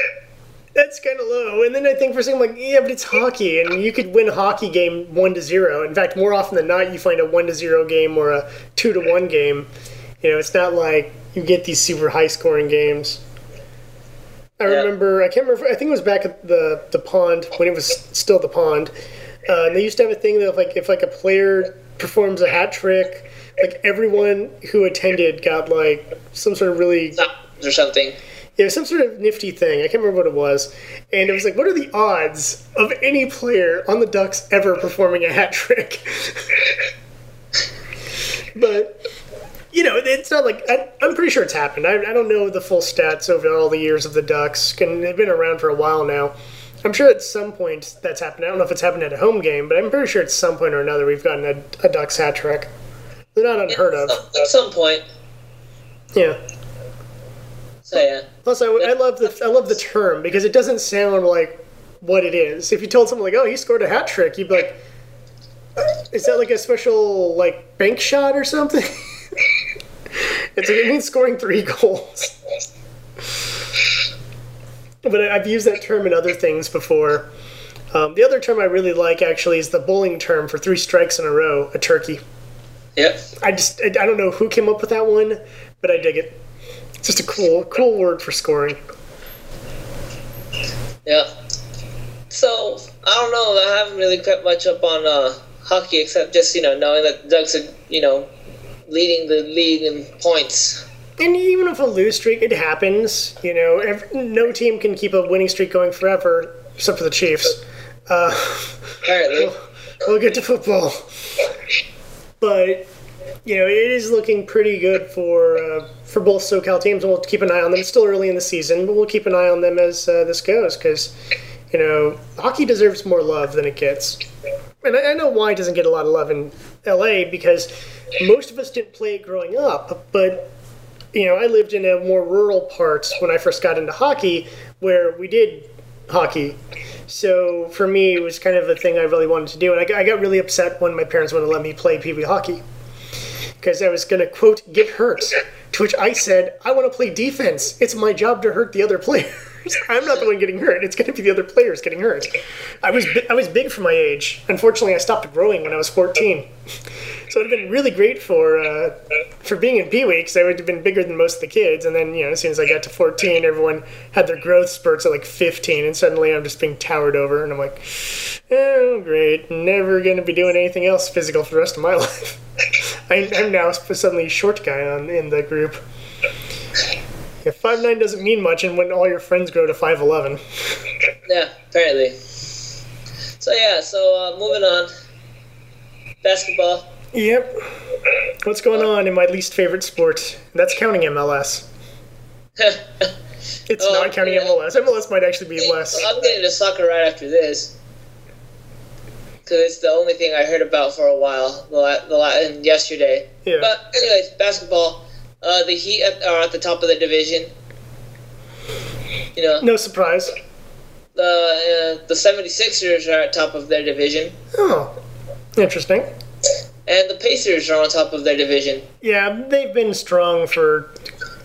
[SIGHS] that's kind of low. And then I think for a second, I'm like, yeah, but it's hockey, and you could win a hockey game one to zero. In fact, more often than not, you find a one to zero game or a two to one game. You know, it's not like you get these super high scoring games. I remember, I can't remember, I think it was back at the, the pond when it was still the pond. Uh, and they used to have a thing that if like if like a player performs a hat trick, like everyone who attended got like some sort of really Or something. it was some sort of nifty thing. I can't remember what it was. And it was like, what are the odds of any player on the Ducks ever performing a hat trick? [LAUGHS] but, you know, it's not like, I, I'm pretty sure it's happened. I, I don't know the full stats over all the years of the Ducks, and they've been around for a while now. I'm sure at some point that's happened. I don't know if it's happened at a home game, but I'm pretty sure at some point or another we've gotten a, a Ducks hat trick. They're not unheard of. At some point. Yeah. So yeah. Plus, I, I love the I love the term because it doesn't sound like what it is. If you told someone like, "Oh, he scored a hat trick," you'd be like, "Is that like a special like bank shot or something?" [LAUGHS] it's like it means scoring three [LAUGHS] goals. but I've used that term in other things before. Um, the other term I really like actually is the bowling term for three strikes in a row, a turkey. Yep. I just I, I don't know who came up with that one, but I dig it. It's just a cool cool word for scoring. Yeah. So I don't know. I haven't really kept much up on uh, hockey except just you know knowing that the Ducks are you know leading the league in points. And even if a lose streak, it happens. You know, ev no team can keep a winning streak going forever, except for the Chiefs. Uh, Apparently. we'll get to football, but you know, it is looking pretty good for uh, for both SoCal teams. We'll keep an eye on them. It's still early in the season, but we'll keep an eye on them as uh, this goes because you know, hockey deserves more love than it gets. And I, I know why it doesn't get a lot of love in LA because most of us didn't play it growing up, but you know, I lived in a more rural part when I first got into hockey where we did hockey. So for me, it was kind of a thing I really wanted to do. And I got, I got really upset when my parents wouldn't let me play Pee Wee hockey because I was going to, quote, get hurt. To which I said, I want to play defense. It's my job to hurt the other players. [LAUGHS] I'm not the one getting hurt. It's going to be the other players getting hurt. I was I was big for my age. Unfortunately, I stopped growing when I was 14. So it'd have been really great for uh, for being in Pee Wee because I would have been bigger than most of the kids. And then you know, as soon as I got to 14, everyone had their growth spurts at like 15, and suddenly I'm just being towered over, and I'm like, oh great, never gonna be doing anything else physical for the rest of my [LAUGHS] life. I, I'm now suddenly short guy on in the group. Yeah, five nine doesn't mean much, and when all your friends grow to five eleven. [LAUGHS] Yeah, apparently. So yeah, so uh, moving on. Basketball. Yep. What's going on in my least favorite sport? That's counting MLS. [LAUGHS] It's Oh, not counting yeah. MLS. MLS might actually be less. I'm getting to soccer right after this. Because it's the only thing I heard about for a while, the la- the la- and yesterday. Yeah. But anyways, basketball. Uh, the Heat are at the top of the division. You know, No surprise. the uh, the 76ers are at top of their division, Oh, interesting. And the Pacers are on top of their division. Yeah, they've been strong for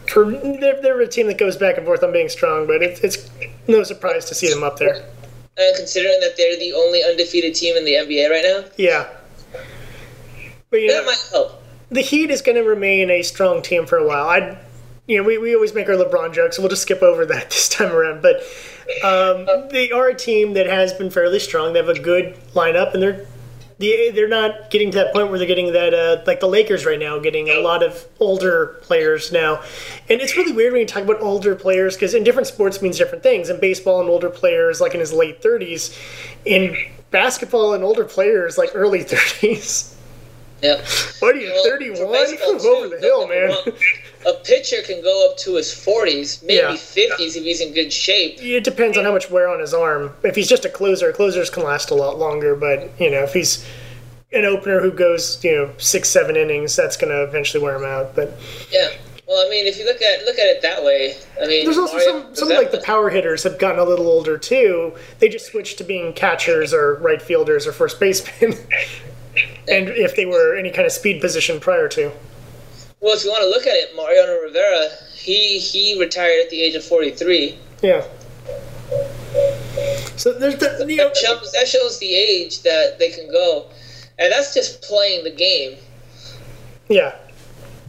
for they're, they're a team that goes back and forth on being strong, but it's it's no surprise to see them up there. And considering that they're the only undefeated team in the NBA right now, Yeah. But you that know, might help. the Heat is going to remain a strong team for a while. I, you know, we, we always make our LeBron jokes, so we'll just skip over that [LAUGHS] this time around. But um, they are a team that has been fairly strong. They have a good lineup, and they're they, they're not getting to that point where they're getting that uh, like the Lakers right now, getting a lot of older players now. And it's really weird when you talk about older players because in different sports means different things. In baseball, an older player is like in his late thirties. In basketball, an older player is like early [LAUGHS] thirties. Yep. What are you, Well, 31? for baseball, too, Over the hill, don't get me man. A pitcher can go up to his 40s, maybe Yeah. 50s if he's in good shape. It depends on how much wear on his arm. If he's just a closer, closers can last a lot longer. But you know, if he's an opener who goes, you know, six, seven innings, that's going to eventually wear him out. But Yeah. Well, I mean, if you look at look at it that way, I mean, there's also Mario some, some like the power hitters have gotten a little older too. They just switched to being catchers or right fielders or first basemen. [LAUGHS] and if they were any kind of speed position prior to. Well, if you want to look at it, Mariano Rivera, he he retired at the age of 43. Yeah. So there's the, you know, That shows, that shows the age that they can go, and that's just playing the game. yeah.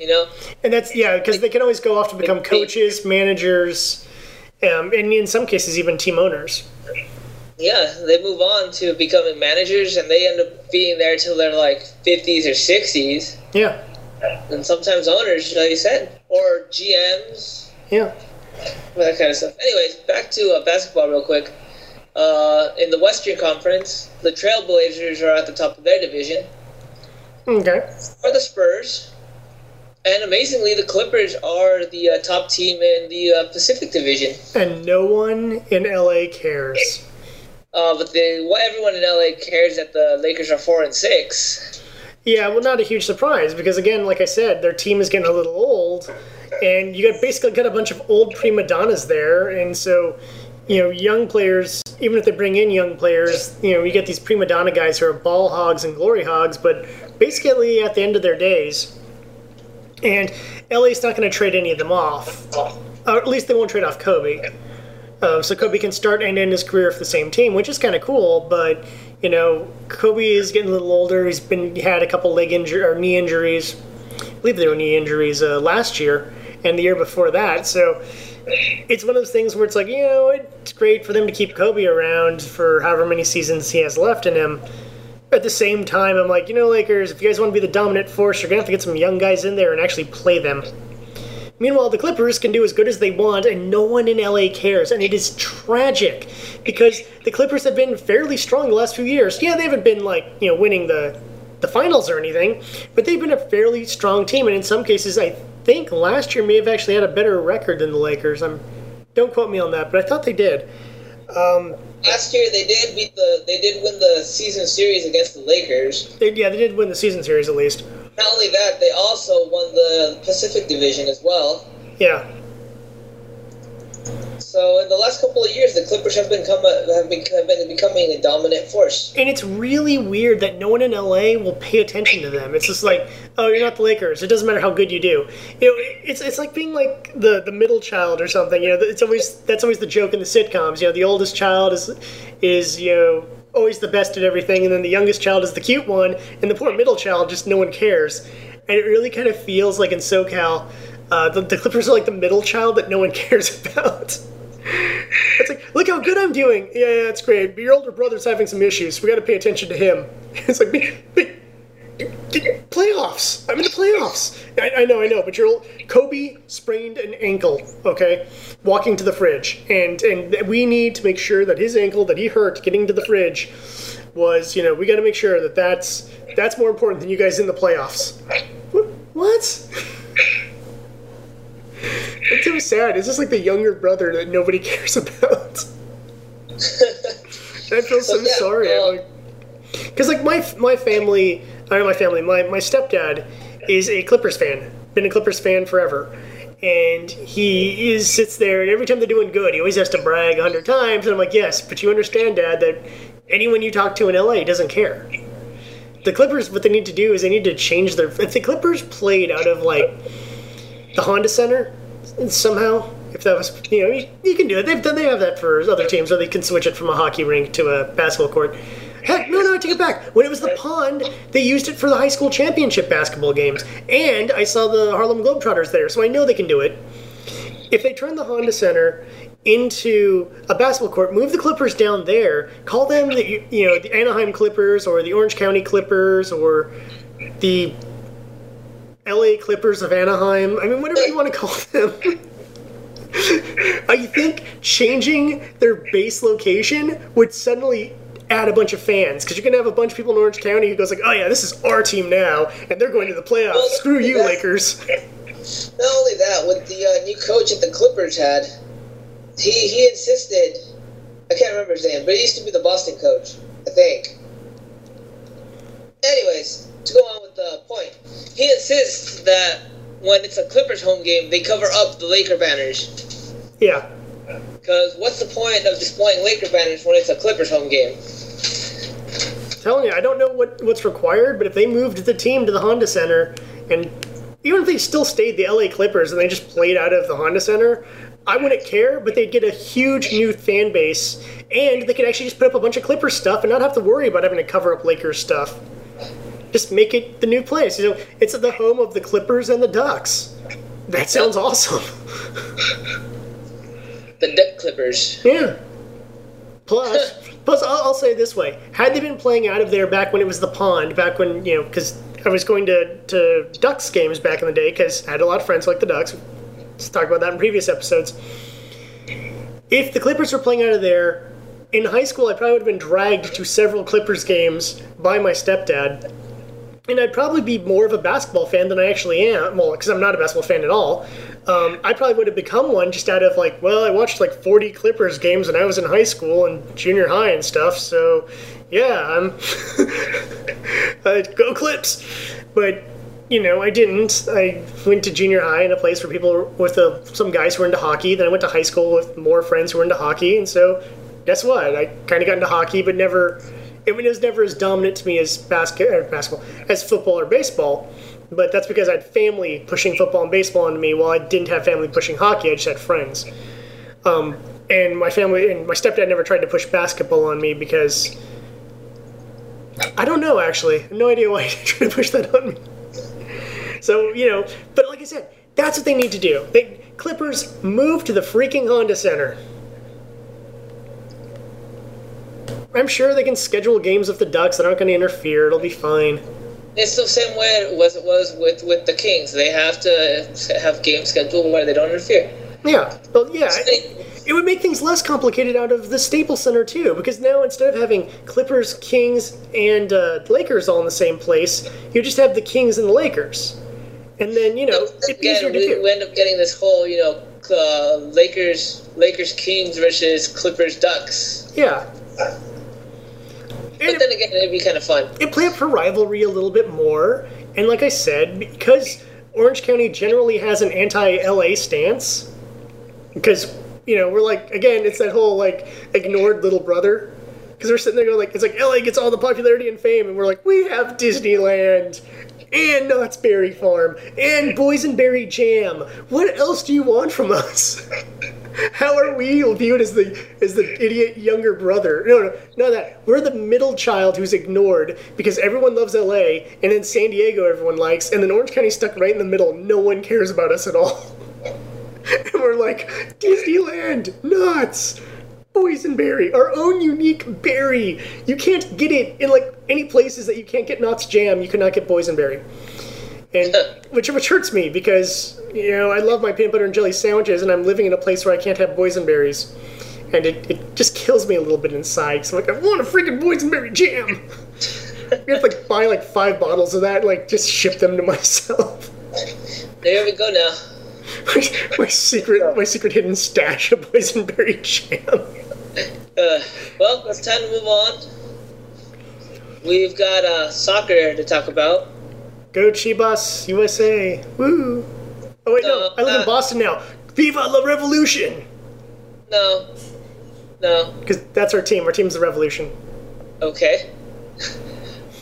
You know, And that's yeah, because they can always go off to become coaches, managers, um, and in some cases even team owners. Yeah, they move on to becoming managers, and they end up being there till they're like 50s or 60s, Yeah, and sometimes owners, like you said, or GMs, yeah. that kind of stuff. Anyways, back to uh, basketball real quick. Uh, in the Western Conference, the Trailblazers are at the top of their division, Okay. or the Spurs. And amazingly, the Clippers are the uh, top team in the uh, Pacific Division. And no one in LA cares. Uh, but the, what everyone in LA cares that the Lakers are four and six. Yeah, well, not a huge surprise because again, like I said, their team is getting a little old, and you got basically got a bunch of old prima donnas there, and so. You know, young players, even if they bring in young players, you know, you get these prima donna guys who are ball hogs and glory hogs, but basically at the end of their days, and LA's not going to trade any of them off. Or at least they won't trade off Kobe. Uh, so Kobe can start and end his career with the same team, which is kind of cool. But you know, Kobe is getting a little older. He's been had a couple leg injury or knee injuries. I believe there were knee injuries uh, last year and the year before that. So it's one of those things where it's like you know it's great for them to keep Kobe around for however many seasons he has left in him. At the same time, I'm like, you know, Lakers, if you guys want to be the dominant force, you're gonna have to get some young guys in there and actually play them. Meanwhile, the Clippers can do as good as they want, and no one in LA cares. And it is tragic because the Clippers have been fairly strong the last few years. Yeah, they haven't been like you know winning the the finals or anything, but they've been a fairly strong team. And in some cases, I think last year may have actually had a better record than the Lakers. I'm don't quote me on that, but I thought they did. Um, last year they did beat the they did win the season series against the Lakers. They, yeah, they did win the season series at least. Not only that, they also won the Pacific Division as well. Yeah, So in the last couple of years, the Clippers have become a, have, been, have been becoming a dominant force. And it's really weird that no one in LA will pay attention to them. It's just like, oh, you're not the Lakers. It doesn't matter how good you do. You know, it's it's like being like the the middle child or something. You know, it's always that's always the joke in the sitcoms. You know, the oldest child is is you know always the best at everything, and then the youngest child is the cute one, and the poor middle child just no one cares. And it really kind of feels like in SoCal, uh, the, the Clippers are like the middle child that no one [LAUGHS] cares about. It's like, look how good I'm doing. Yeah, yeah, that's great. But your older brother's having some issues. We got to pay attention to him. [LAUGHS] It's like, but, playoffs. I'm in the playoffs. I, I know, I know. But your old Kobe sprained an ankle. Okay, walking to the fridge, and and we need to make sure that his ankle that he hurt getting to the fridge was, you know, we got to make sure that that's that's more important than you guys in the playoffs. What? It's so sad. It's just like the younger brother that nobody [LAUGHS] cares about. [LAUGHS] I feel so Yeah, sorry. I'm like, because like my my family, I mean my family, my my stepdad is a Clippers fan. Been a Clippers fan forever, and he is sits there and every time they're doing good, he always has to brag a hundred times. And I'm like, yes, but you understand, Dad, that anyone you talk to in LA doesn't care. The Clippers, what they need to do is they need to change their. If the Clippers played out of like the Honda Center somehow. If that was, you know, you, you can do it. They've done. They have that for other teams, or they can switch it from a hockey rink to a basketball court. Heck, no, no, I take it back. When it was the pond, they used it for the high school championship basketball games, and I saw the Harlem Globetrotters there, so I know they can do it. If they turn the Honda Center into a basketball court, move the Clippers down there, call them the you- you know the Anaheim Clippers or the Orange County Clippers or the LA Clippers of Anaheim. I mean, whatever you want to call them. [LAUGHS] I think changing their base location would suddenly add a bunch of fans because you're gonna have a bunch of people in Orange County who goes like, "Oh yeah, this is our team now, and they're going to the playoffs. Well, Screw you, that- Lakers." [LAUGHS] Not only that, with the uh, new coach at the Clippers had, he he insisted. I can't remember his name, but he used to be the Boston coach, I think. Anyways, to go on with the point, he insists that when it's a Clippers home game, they cover up the Laker banners. Yeah, Because what's the point of displaying Laker banners when it's a Clippers home game? telling you, I don't know what what's required, but if they moved the team to the Honda Center, and even if they still stayed the LA Clippers and they just played out of the Honda Center, I wouldn't care. But they'd get a huge new fan base, and they could actually just put up a bunch of Clippers stuff and not have to worry about having to cover up Lakers stuff. Just make it the new place. You know, it's the home of the Clippers and the Ducks. That sounds awesome. [LAUGHS] The Duck Clippers. Yeah. Plus, [LAUGHS] plus, I'll, I'll say it this way: had they been playing out of there back when it was the pond, back when you know, because I was going to to Ducks games back in the day, because I had a lot of friends like the Ducks. Let's talk about that in previous episodes. If the Clippers were playing out of there in high school, I probably would have been dragged to several Clippers games by my stepdad. And I'd probably be more of a basketball fan than I actually am. Well, because I'm not a basketball fan at all. Um, I probably would have become one just out of like, well, I watched like 40 Clippers games when I was in high school and junior high and stuff. So, yeah, I'm [LAUGHS] uh, go Clips. But you know, I didn't. I went to junior high in a place where people were with uh, some guys who were into hockey. Then I went to high school with more friends who were into hockey, and so guess what? I kind of got into hockey, but never. It was never as dominant to me as basket, basketball, as football or baseball. But that's because I had family pushing football and baseball onto me, while I didn't have family pushing hockey. I just had friends. Um, and my family and my stepdad never tried to push basketball on me because I don't know actually. No idea why [LAUGHS] he tried to push that on me. So, you know, but like I said, that's what they need to do. They Clippers move to the freaking Honda Center. I'm sure they can schedule games with the Ducks that aren't going to interfere. It'll be fine. It's the same way it was it was with with the Kings. They have to have games scheduled where they don't interfere. Yeah, well, yeah. It, it would make things less complicated out of the Staples Center too, because now instead of having Clippers, Kings, and uh, Lakers all in the same place, you just have the Kings and the Lakers, and then you know it's easier to we, do. we end up getting this whole you know uh, Lakers Lakers Kings versus Clippers Ducks. Yeah. But And then again, it'd be kind of fun. it play up for rivalry a little bit more, and like I said, because Orange County generally has an anti-LA stance, because you know we're like again, it's that whole like ignored little brother. Because we're sitting there going like, it's like LA gets all the popularity and fame, and we're like, we have Disneyland, and Knott's Berry Farm, and Boysenberry Jam. What else do you want from us? [LAUGHS] [LAUGHS] How are we viewed as the as the idiot younger brother? No, no, no. That we're the middle child who's ignored because everyone loves LA, and in San Diego everyone likes, and then Orange County's stuck right in the middle. No one cares about us at all. [LAUGHS] and we're like Disneyland nuts. Boysenberry, our own unique berry. You can't get it in like any places that you can't get Knott's Jam. You cannot get boysenberry, and which which hurts me because you know I love my peanut butter and jelly sandwiches, and I'm living in a place where I can't have boysenberries, and it, it just kills me a little bit inside. Cause I'm like I want a freaking boysenberry jam. We have to like buy like five bottles of that, and, like just ship them to [LAUGHS] myself. There we go now. my, my secret, my secret hidden stash of boysenberry jam. Uh, well, it's time to move on. We've got uh, soccer to talk about. Go Chivas, USA. Woo. Oh wait, no, No, I live in uh, Boston now. Viva la Revolution! No. No. Because that's our team. Our team's the Revolution. Okay. [LAUGHS]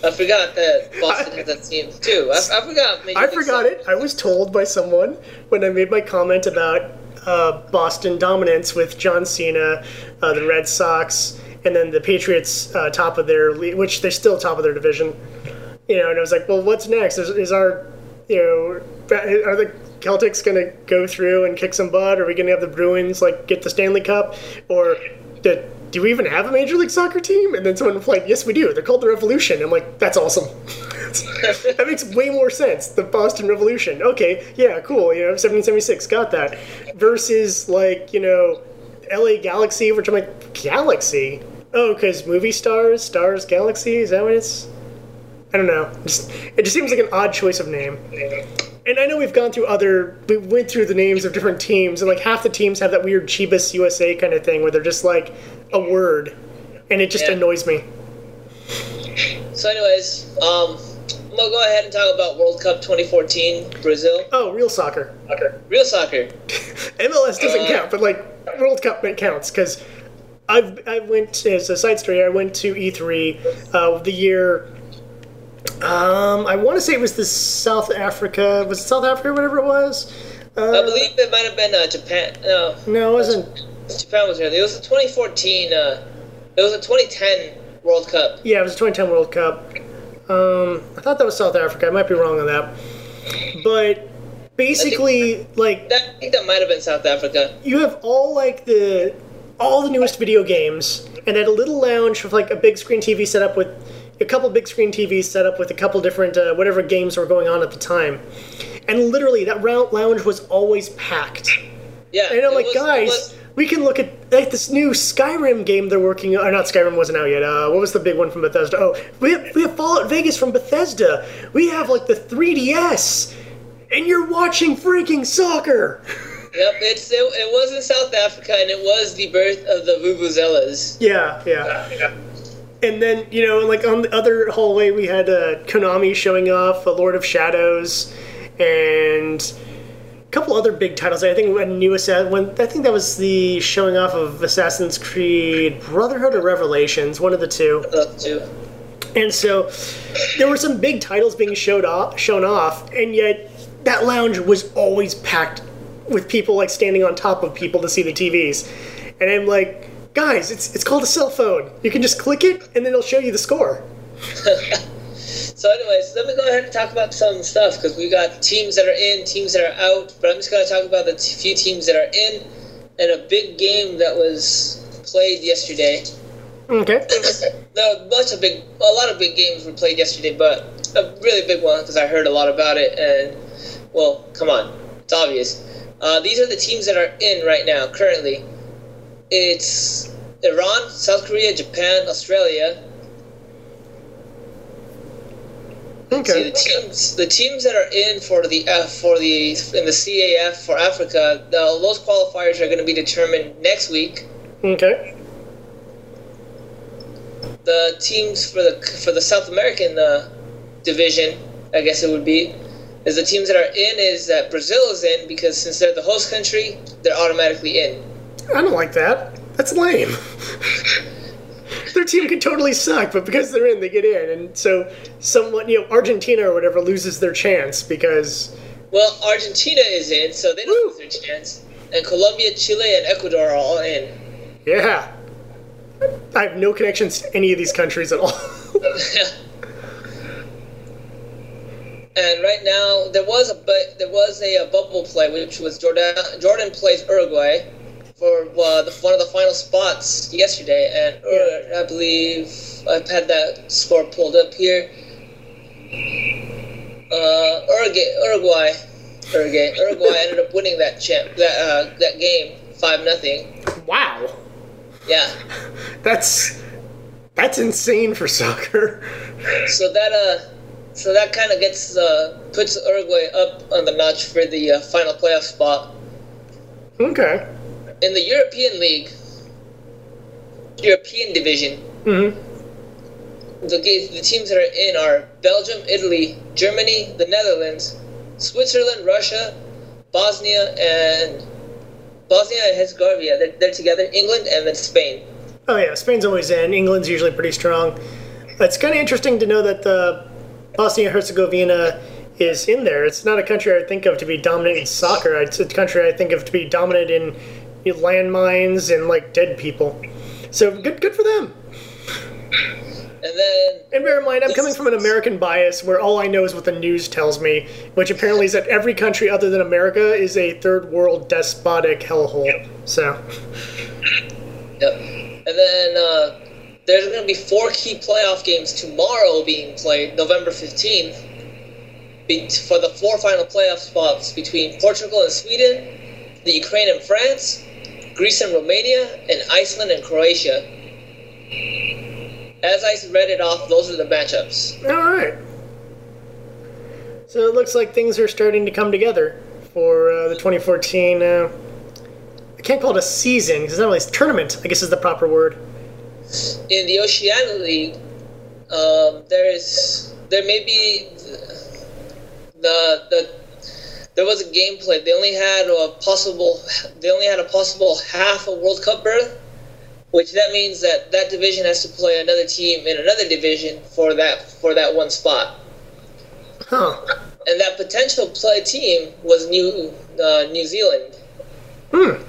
I forgot that Boston [LAUGHS] has that team too. I, I forgot. I forgot it. I was told by someone when I made my comment about uh, Boston dominance with John Cena, uh, the Red Sox, and then the Patriots uh, top of their league, which they're still top of their division. You know, and I was like, well, what's next? Is, is our, you know, are the Celtics going to go through and kick some butt? Are we going to have the Bruins like get the Stanley Cup, or do, do we even have a Major League Soccer team? And then someone replied, yes, we do. They're called the Revolution. I'm like, that's awesome. [LAUGHS] that makes way more sense. The Boston Revolution. Okay, yeah, cool. You know, 1776, got that. Versus like you know, L.A. Galaxy, which I'm like, Galaxy. Oh, because movie stars, stars, Galaxy. Is that what it's? I don't know. Just, it just seems like an odd choice of name. And I know we've gone through other, we went through the names of different teams, and like half the teams have that weird Chivas USA kind of thing where they're just like a word, and it just Yeah. annoys me. So, anyways, um, I'm gonna go ahead and talk about World Cup 2014 Brazil. Oh, real soccer. Real soccer. [LAUGHS] MLS doesn't Uh, count, but like World Cup it counts because I've I went as a side story. I went to E3 uh, the year. Um, I want to say it was the South Africa. Was it South Africa? or Whatever it was. I believe it might have been uh, Japan. No, No, it wasn't. Japan was here. It was the 2014. Uh, it was a 2010 World Cup. Yeah, it was the 2010 World Cup. Um, I thought that was South Africa. I might be wrong on that. But basically, like That, I think that might have been South Africa. you have all like the all the newest video games and at a little lounge with like a big screen tv set up with a couple big screen tvs set up with a couple different uh, whatever games were going on at the time and literally that lounge was always packed Yeah. and i'm like was- guys was- we can look at like this new Skyrim game they're working on. Or not Skyrim wasn't out yet. Uh, what was the big one from Bethesda? Oh, we have, we have Fallout Vegas from Bethesda. We have like the 3DS, and you're watching freaking soccer. [LAUGHS] Yep, it's it, it was in South Africa, and it was the birth of the Vuvuzelas. Yeah, yeah. And then, you know, like on the other hallway, we had uh, Konami showing off a Lord of Shadows and a couple other big titles. I think when new Assassin, when I think that was the showing off of Assassin's Creed Brotherhood or Revelations, one of the two. Uh, too. And so there were some big titles being showed off, shown off, and yet that lounge was always packed with people like standing on top of people to see the TVs. And I'm like, guys, it's it's called a cell phone. You can just click it, and then it'll show you the score. [LAUGHS] So, anyways, let me go ahead and talk about some stuff because we got teams that are in, teams that are out. But I'm just going to talk about the t- few teams that are in, and a big game that was played yesterday. Okay. [COUGHS] A bunch of big, a lot of big games were played yesterday, but a really big one because I heard a lot about it. And well, come on, it's obvious. Uh, these are the teams that are in right now currently. It's Iran, South Korea, Japan, Australia. See Okay. the teams, the teams that are in for the F for the in the CAF for Africa, the, those qualifiers are going to be determined next week. Okay. the teams for the for the South American uh, division, I guess it would be, is the teams that are in is that Brazil is in because since they're the host country, they're automatically in. I don't like that. That's lame. Their team could totally suck, but because they're in, they get in, and so someone, you know, Argentina or whatever, loses their chance because Well, Argentina is in, so they don't Woo. lose their chance. and Colombia, Chile, and Ecuador are all in. Yeah. I have no connections to any of these countries at all. [LAUGHS] And right now, there was a bu- there was a, a bubble play, which was Jordan Jordan plays Uruguay for uh, the, one of the final spots yesterday, and I believe I've had that score pulled up here. Uh, Uruguay, Uruguay, Uruguay, Uruguay ended up winning that champ that uh, that game five nothing. wow. Yeah, [LAUGHS] That's that's insane for soccer. so that uh, so that kind of gets uh, puts Uruguay up on the notch for the uh, final playoff spot. Okay. In the European League, European Division, Mhm. the, the teams that are in are Belgium, Italy, Germany, the Netherlands, Switzerland, Russia, Bosnia, and Bosnia and Herzegovina. They're, they're together. England and then Spain. Oh yeah, Spain's always in. England's usually pretty strong. It's kind of interesting to know that the Bosnia and Herzegovina is in there. It's not a country I think of to be dominant in soccer. It's a country I think of to be dominant in landmines and like dead people. So good, good for them. And then And bear in mind, I'm coming from an American bias where all I know is what the news tells me, which apparently is that every country other than America is a third world despotic hellhole. So, Yep. And then uh, there's going to be four key playoff games tomorrow being played, November 15th, for the four final playoff spots between Portugal and Sweden, the Ukraine and France, Greece and Romania, and Iceland and Croatia. As I read it off, those are the matchups. all right. So it looks like things are starting to come together for uh, the 2014. Uh, I can't call it a season because it's not really a tournament. I guess is the proper word. In the Oceania League, um, there is there may be the the there was a game played. They only had a possible they only had a possible half a World Cup berth, which that means that that division has to play another team in another division for that for that one spot. Huh. And that potential play team was New uh, New Zealand. Hmm.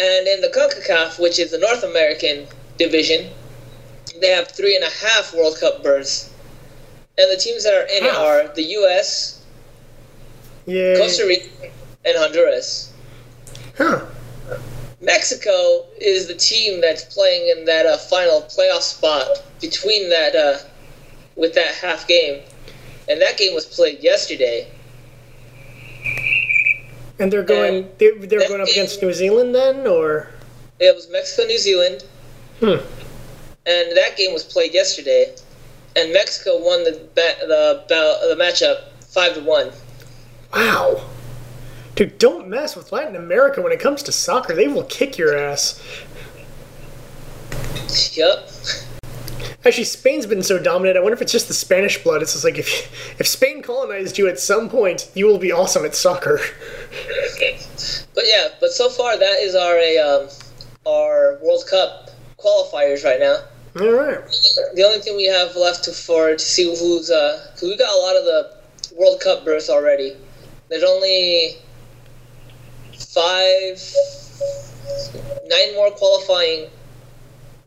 And in the CONCACAF, which is the North American division, they have three and a half World Cup berths. And the teams that are in it are the U.S., Yeah. Costa Rica, and Honduras. Huh. Mexico is the team that's playing in that uh, final playoff spot between that uh, with that half game, and that game was played yesterday. And they're going. They, they're going up against New Zealand then, or It was Mexico, New Zealand, hmm. and that game was played yesterday, and Mexico won the ba- the the matchup five to one. Wow. Dude, don't mess with Latin America when it comes to soccer. They will kick your ass. Yup. Actually, Spain's been so dominant. I wonder if it's just the Spanish blood. It's just like if if Spain colonized you at some point, you will be awesome at soccer. But yeah, but so far that is our a, um, our World Cup qualifiers right now. All right. The only thing we have left to for to see who's uh, cause we got a lot of the World Cup berths already. There's only five, nine more qualifying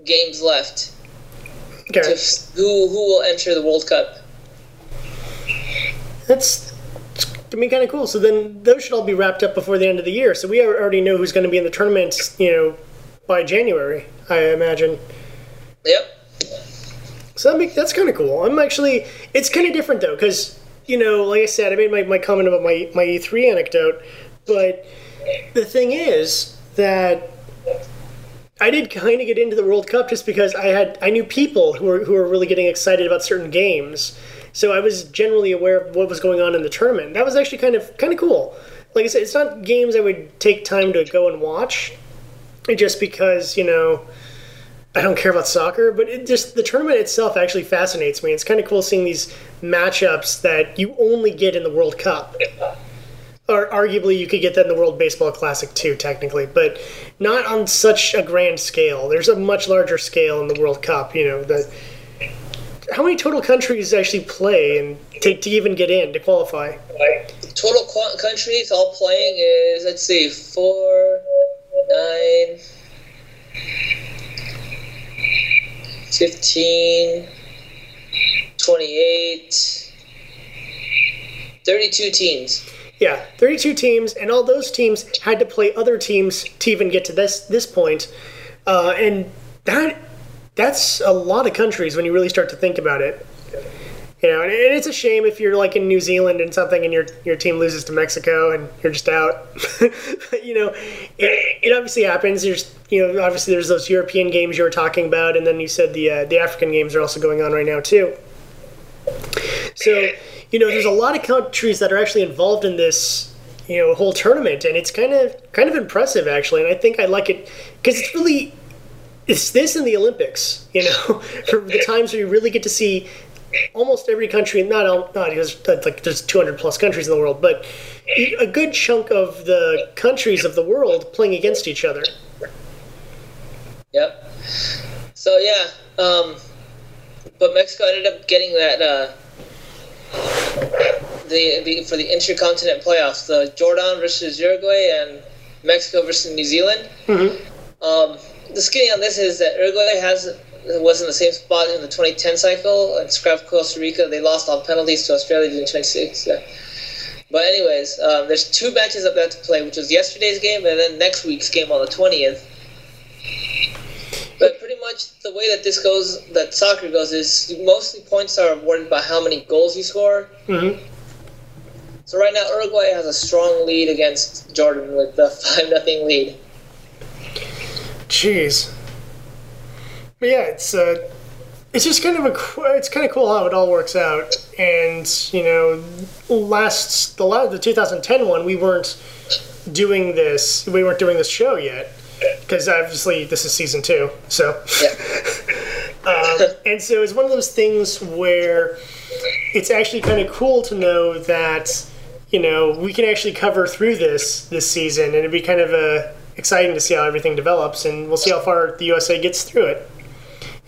games left to Okay. f- who who will enter the World Cup. That's going to me kind of cool. So then those should all be wrapped up before the end of the year. So we already know who's going to be in the tournament, you know, by January, I imagine. Yep. So that make, that's kind of cool. I'm actually, it's kind of different though, because, you know, like I said, I made my, my comment about my, my E3 anecdote, but the thing is that I did kind of get into the World Cup just because I had, I knew people who were, who were really getting excited about certain games. So I was generally aware of what was going on in the tournament. That was actually kind of, kind of cool. Like I said, it's not games I would take time to go and watch, just because, you know, I don't care about soccer, but it just the tournament itself actually fascinates me. It's kind of cool seeing these matchups that you only get in the World Cup. Or arguably, you could get that in the World Baseball Classic too, technically, but not on such a grand scale. There's a much larger scale in the World Cup. You know, the how many total countries actually play and to, to even get in to qualify? total qu- countries all playing is let's see, four, nine, 15, 28, 32 teams. Yeah, 32 teams, and all those teams had to play other teams to even get to this this point. Uh, and that that's a lot of countries when you really start to think about it. You know, and it's a shame if you're like in New Zealand and something, and your your team loses to Mexico and you're just out. [LAUGHS] you know, it, it obviously happens. There's you know, obviously there's those European games you were talking about, and then you said the uh, the African games are also going on right now too. So, you know, there's a lot of countries that are actually involved in this, you know, whole tournament, and it's kind of kind of impressive actually. And I think I like it because it's really it's this in the Olympics, you know, [LAUGHS] for the times where you really get to see almost every country, not all, not because that's like there's 200 plus countries in the world, but a good chunk of the countries of the world playing against each other. Yep. So yeah, um, but Mexico ended up getting that uh, the, the for the intercontinent playoffs, the Jordan versus Uruguay and Mexico versus New Zealand. Um, the skinny on this is that Uruguay has was in the same spot in the 2010 cycle and scrapped Costa Rica. They lost on penalties to Australia in 26. Yeah. But anyways, um, there's two matches up there to play, which was yesterday's game and then next week's game on the 20th. But pretty much the way that this goes, that soccer goes, is mostly points are awarded by how many goals you score. Mhm. So right now Uruguay has a strong lead against Jordan with the [LAUGHS] five nothing lead. Jeez. But yeah, it's uh, it's just kind of a it's kind of cool how it all works out. And you know, last the last the 2010 one, we weren't doing this. We weren't doing this show yet because obviously this is season two. So [LAUGHS] um, and so it's one of those things where it's actually kind of cool to know that you know we can actually cover through this this season, and it'd be kind of uh, exciting to see how everything develops, and we'll see how far the USA gets through it.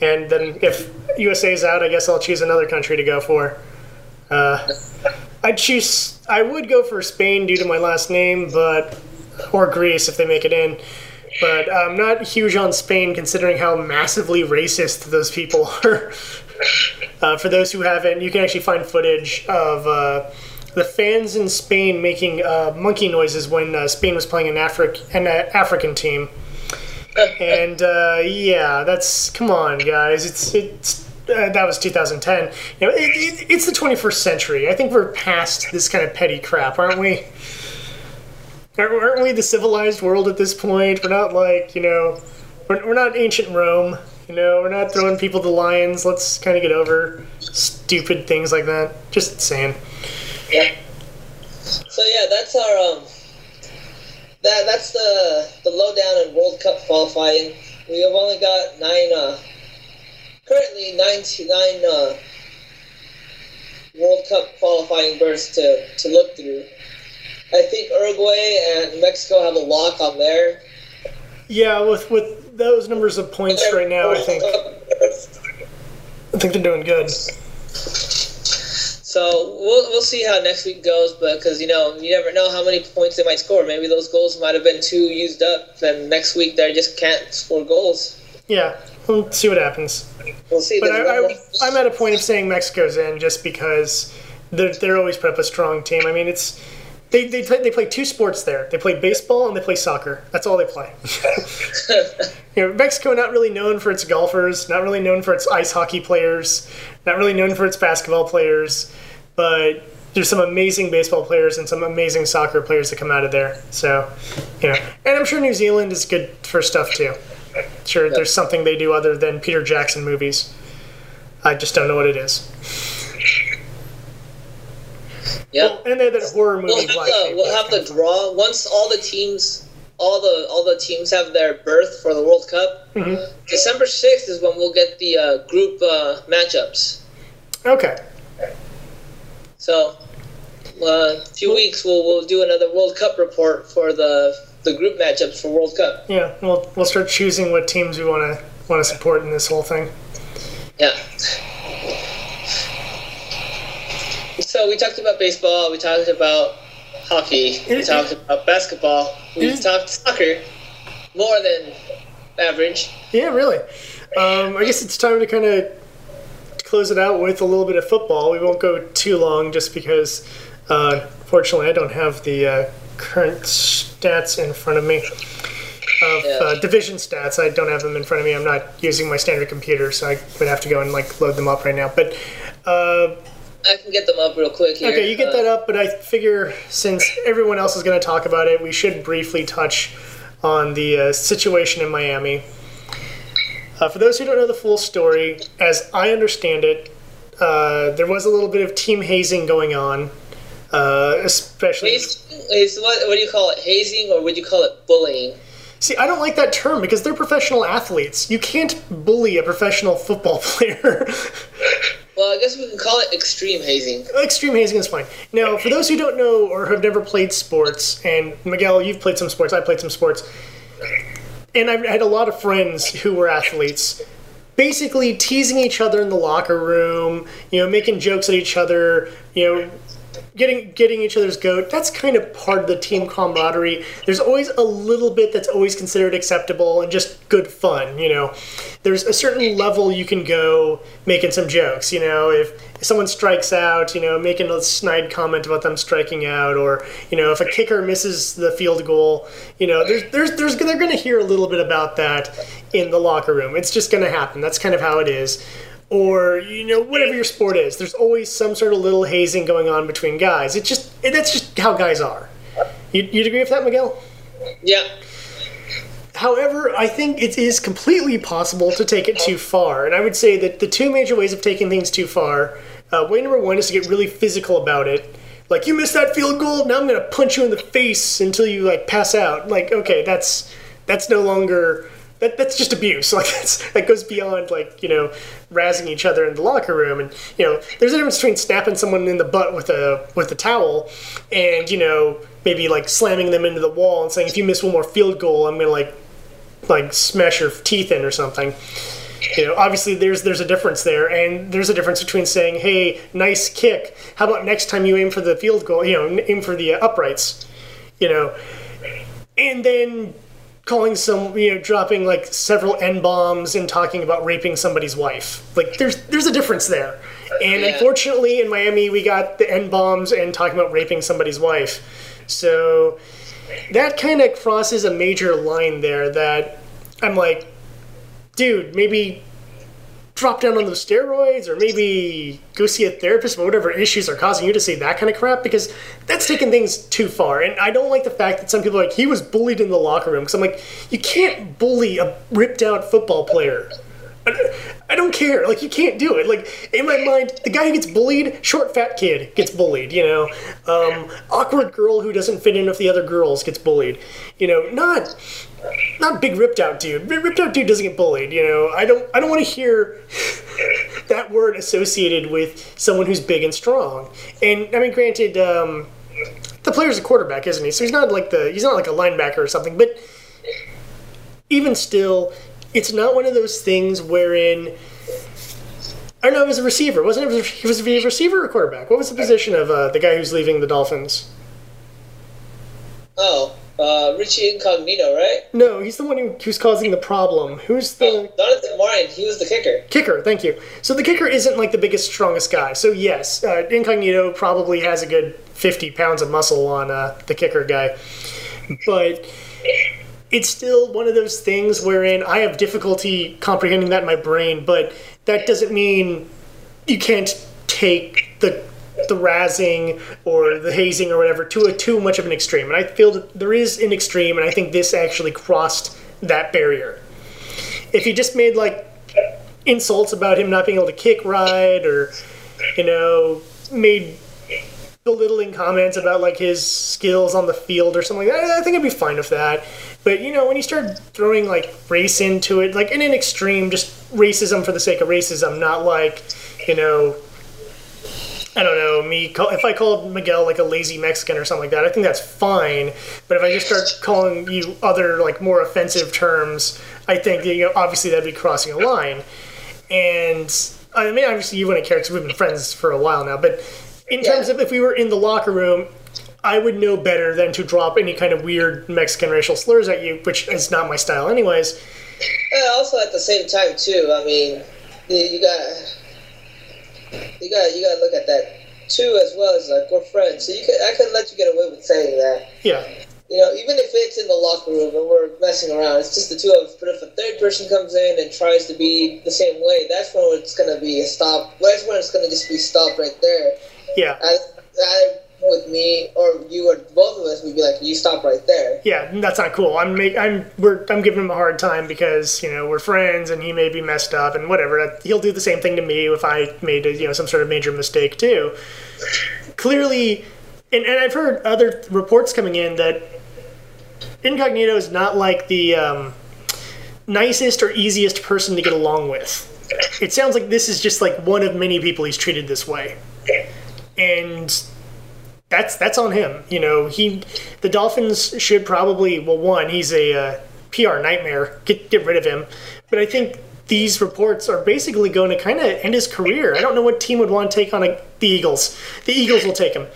And then if USA's out, I guess I'll choose another country to go for. Uh, I'd choose. I would go for Spain due to my last name, but or Greece if they make it in. But I'm not huge on Spain considering how massively racist those people [LAUGHS] are. uh, for those who haven't, you can actually find footage of uh, the fans in Spain making uh, monkey noises when uh, Spain was playing an, Afri- an uh, African team. And uh, yeah, that's come on, guys. It's it's uh, that was 2010. You know, it, it, it's the 21st century. I think we're past this kind of petty crap, aren't we? Aren't we the civilized world at this point? We're not like you know, we're, we're not ancient Rome. You know, we're not throwing people to lions. Let's kind of get over stupid things like that. Just saying. Yeah. So yeah, that's our um. That that's the the lowdown in World Cup qualifying. We have only got nine. Uh, currently nine to nine uh, World Cup qualifying berths to to look through. I think Uruguay and Mexico have a lock on there. Yeah, with with those numbers of points right now, I think I think they're doing good. So we'll, we'll see how next week goes, but because you know you never know how many points they might score. Maybe those goals might have been too used up, and next week they just can't score goals. Yeah, we'll see what happens. We'll see. But I, I'm at a point of saying Mexico's in just because they're, they're always prep a strong team. I mean, it's they, they, play, they play two sports there. They play baseball and they play soccer. That's all they play. [LAUGHS] you know, Mexico not really known for its golfers, not really known for its ice hockey players, not really known for its basketball players, but there's some amazing baseball players and some amazing soccer players that come out of there. So, you know, and I'm sure New Zealand is good for stuff too. Sure, there's something they do other than Peter Jackson movies. I just don't know what it is. Yep. And they that horror movie. We'll have Black the we'll have the of- draw once all the teams all the all the teams have their berth for the World Cup. Mm-hmm. December sixth is when we'll get the uh, group uh, matchups. Okay. So, uh, a few weeks we'll we'll do another World Cup report for the the group matchups for World Cup. Yeah, we'll we'll start choosing what teams we want to want to support in this whole thing. Yeah. So we talked about baseball. We talked about hockey. We It- talked about basketball. We it- talked soccer more than average. Yeah, really. Um, I guess it's time to kind of close it out with a little bit of football. We won't go too long just because, uh, fortunately, I don't have the uh, current stats in front of me. Of Yeah. uh, division stats, I don't have them in front of me. I'm not using my standard computer, so I would have to go and like load them up right now. But uh, I can get them up real quick here. Okay, you get Uh, that up, but I figure since everyone else is going to talk about it, we should briefly touch on the uh, situation in Miami. Uh, for those who don't know the full story, as I understand it, uh, there was a little bit of team hazing going on, uh, especially. Hazing is what? What do you call it? Hazing, or would you call it bullying? See, I don't like that term because they're professional athletes. You can't bully a professional football [LAUGHS] player. Well, I guess we can call it extreme hazing. Extreme hazing is fine. Now, for those who don't know or have never played sports, and Miguel, you've played some sports, I played some sports, and I've had a lot of friends who were athletes, basically teasing each other in the locker room, you know, making jokes at each other, you know, getting getting each other's goat. That's kind of part of the team camaraderie. There's always a little bit that's always considered acceptable and just good fun, you know. There's a certain level you can go making some jokes, you know, if, someone strikes out, you know, making a snide comment about them striking out or, you know, if a kicker misses the field goal, you know, there's there's there's they're going to hear a little bit about that in the locker room. It's just going to happen. That's kind of how it is or you know whatever your sport is there's always some sort of little hazing going on between guys. It's just it, that's just how guys are. You, you'd agree with that miguel? Yeah. however i think it is completely possible to take it too far and i would say that the two major ways of taking things too far uh, way number one is to get really physical about it. Like you missed that field goal now i'm gonna punch you in the face until you like pass out. Like okay that's that's no longer that, that's just abuse. [LAUGHS] Like that goes beyond like you know razzing each other in the locker room, and you know there's a difference between snapping someone in the butt with a with a towel, and you know maybe like slamming them into the wall and saying if you miss one more field goal, I'm gonna like like smash your teeth in or something. You know, obviously there's there's a difference there, and there's a difference between saying, "Hey, nice kick. How about next time you aim for the field goal? You know, aim for the uh, uprights." You know, and then calling some you know dropping like several n bombs and talking about raping somebody's wife. Like there's there's a difference there. And Yeah. unfortunately in miami we got the n bombs and talking about raping somebody's wife. So that kind of crosses a major line there that i'm like dude maybe drop down on those steroids or maybe go see a therapist about whatever issues are causing you to say that kind of crap because that's taking things too far and i don't like the fact that some people are like he was bullied in the locker room because i'm like you can't bully a ripped out football player I- don't care. Like you can't do it. Like in my mind, the guy who gets bullied, short fat kid gets bullied. You know, um, awkward girl who doesn't fit in with the other girls gets bullied. You know, not not big ripped out dude. Ripped out dude doesn't get bullied. You know, I don't I don't want to hear that word associated with someone who's big and strong. And I mean, granted, um, the player's a quarterback, isn't he? So he's not like the he's not like a linebacker or something. But even still, it's not one of those things wherein. I don't know. He was a receiver, wasn't it? He was a receiver or quarterback. What was the position of uh, the guy who's leaving the Dolphins? Oh, uh, Richie Incognito, right? No, he's the one who, who's causing the problem. Who's the Oh, Jonathan Martin. He was the kicker. kicker? Thank you. So the kicker isn't like the biggest, strongest guy. So yes, uh, Incognito probably has a good fifty pounds of muscle on uh, the kicker guy, but it's still one of those things wherein I have difficulty comprehending that in my brain. But that doesn't mean you can't take the the razzing or the hazing or whatever to a too much of an extreme. And I feel that there is an extreme, and I think this actually crossed that barrier. If he just made like insults about him not being able to kick right, or you know, made belittling comments about like his skills on the field or something like that, I think I'd be fine with that. But you know, when you start throwing like race into it, like in an extreme, just racism for the sake of racism, not like, you know, I don't know, me call, if I called Miguel like a lazy Mexican or something like that, I think that's fine. But if I just start calling you other like more offensive terms, I think you know obviously that'd be crossing a line. And I mean, obviously you wouldn't care because we've been friends for a while now. But in terms of if we were in the locker room, I would know better than to drop any kind of weird Mexican racial slurs at you, which is not my style, anyways. And also at the same time too, I mean, you, you got you got you got to look at that too as well as like we're friends. So you could I couldn't let you get away with saying that. Yeah, You know, even if it's in the locker room and we're messing around, it's just the two of us. But if a third person comes in and tries to be the same way, that's when it's gonna be a stop. That's when it's gonna just be stopped right there. yeah, I, I with me or you or both of us, we'd be like, you stop right there. yeah. That's not cool. I'm make, I'm we're I'm giving him a hard time because you know we're friends and he may be messed up and whatever. He'll do the same thing to me if I made a, you know some sort of major mistake too. Clearly, and, and I've heard other reports coming in that Incognito is not like the um, nicest or easiest person to get along with. It sounds like this is just like one of many people he's treated this way, and that's that's on him. You know, he the Dolphins should probably well, one, he's a uh, PR nightmare. Get get rid of him. But I think these reports are basically going to kind of end his career. I don't know what team would want to take on a, the Eagles. The Eagles will take him.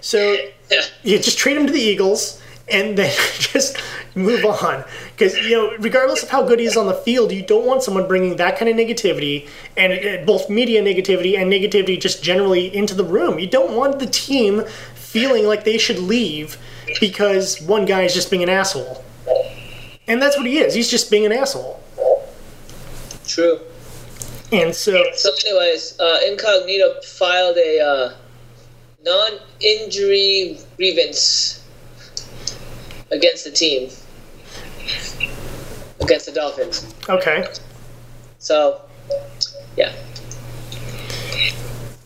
So [LAUGHS] you just trade him to the Eagles and then [LAUGHS] just move on. Because you know, regardless of how good he is on the field, you don't want someone bringing that kind of negativity and uh, both media negativity and negativity just generally into the room. You don't want the team feeling like they should leave because one guy is just being an asshole. And that's what he is. He's just being an asshole. True. And so, So, anyways, uh, Incognito filed a uh, non-injury grievance against the team, against the Dolphins. okay. So, yeah,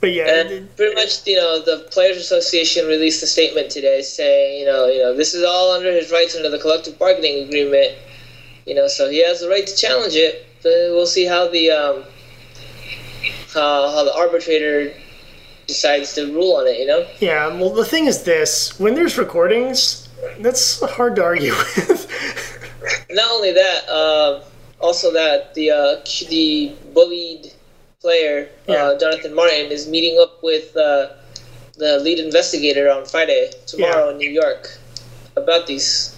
But yeah, and pretty much, you know, the Players Association released a statement today saying, you know, you know, this is all under his rights under the collective bargaining agreement. You know, so he has the right to challenge it. But we'll see how the um, how, how the arbitrator decides to rule on it. You know. yeah. Well, the thing is this: when there's recordings, that's hard to argue [LAUGHS] with. Not only that, um, also that the uh, the bullied player Yeah. uh, Jonathan Martin is meeting up with uh, the lead investigator on Friday tomorrow Yeah. in New York about these.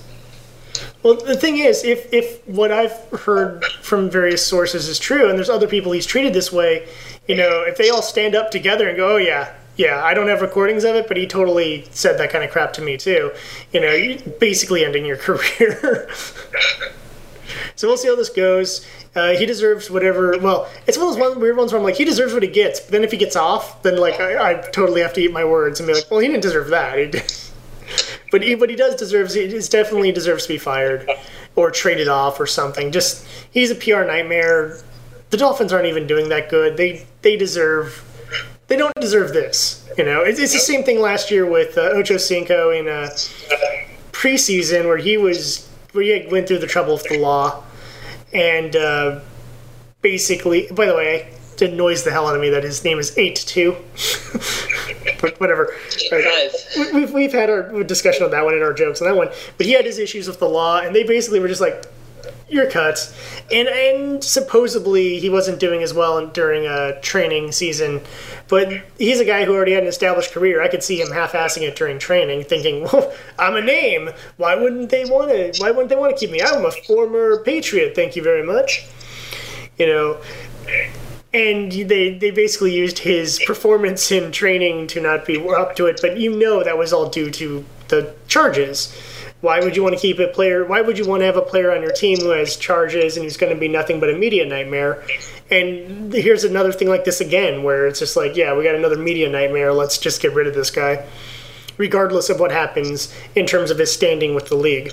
Well, the thing is, if if what I've heard from various sources is true, and there's other people he's treated this way, you know, if they all stand up together and go, "Oh yeah, yeah, I don't have recordings of it, but he totally said that kind of crap to me too," you know, you're basically ending your [LAUGHS] career. So we'll see how this goes. Uh, he deserves whatever. Well, it's one of those one, weird ones where I'm like, he deserves what he gets. But then if he gets off, then like I, I totally have to eat my words and be like, well, he didn't deserve that. [LAUGHS] But he, what he does deserves he definitely deserves to be fired or traded off or something. Just he's a PR nightmare. The Dolphins aren't even doing that good. They they deserve they don't deserve this. You know, it's, it's the same thing last year with uh, Ocho Cinco in uh, preseason where he was where he went through the trouble of the law and uh, basically. By the way, it annoys the hell out of me that his name is Eight Two. [LAUGHS] but whatever. Right we've, we've had our discussion on that one in our jokes on that one, but he had his issues with the law, and they basically were just like, "You're cut," and and supposedly he wasn't doing as well during a training season, but he's a guy who already had an established career. I could see him half-assing it during training, thinking, "Well, I'm a name. Why wouldn't they want to? Why wouldn't they want to keep me? I'm a former Patriot. Thank you very much." You know, and they they basically used his performance in training to not be up to it but you know that was all due to the charges why would you want to keep a player why would you want to have a player on your team who has charges and who's going to be nothing but a media nightmare and here's another thing like this again where it's just like yeah we got another media nightmare let's just get rid of this guy regardless of what happens in terms of his standing with the league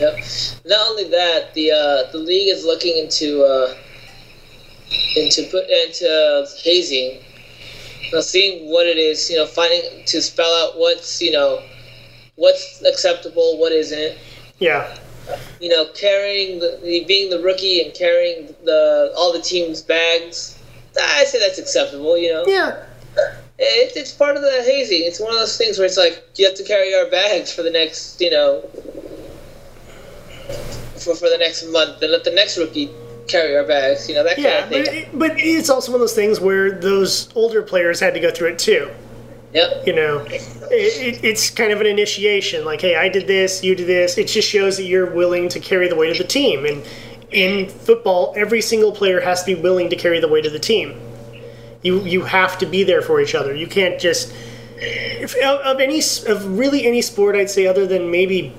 Yep. Not only that, the uh, the league is looking into uh, into put into hazing. Now, seeing what it is, you know, finding to spell out what's you know what's acceptable, what isn't. yeah You know, carrying the, being the rookie and carrying the all the team's bags. I say that's acceptable. You know, yeah [LAUGHS] it, it's part of the hazing. It's one of those things where it's like you have to carry our bags for the next, you know, for, for the next month, and let the next rookie carry our bags. You know that kind Yeah, of but, thing. it- but it's also one of those things where those older players had to go through it too. Yep. You know, it, it, it's kind of an initiation. Like, hey, I did this, you did this. It just shows that you're willing to carry the weight of the team. And in football, every single player has to be willing to carry the weight of the team. You you have to be there for each other. You can't just if, of, any of really any sport, I'd say other than maybe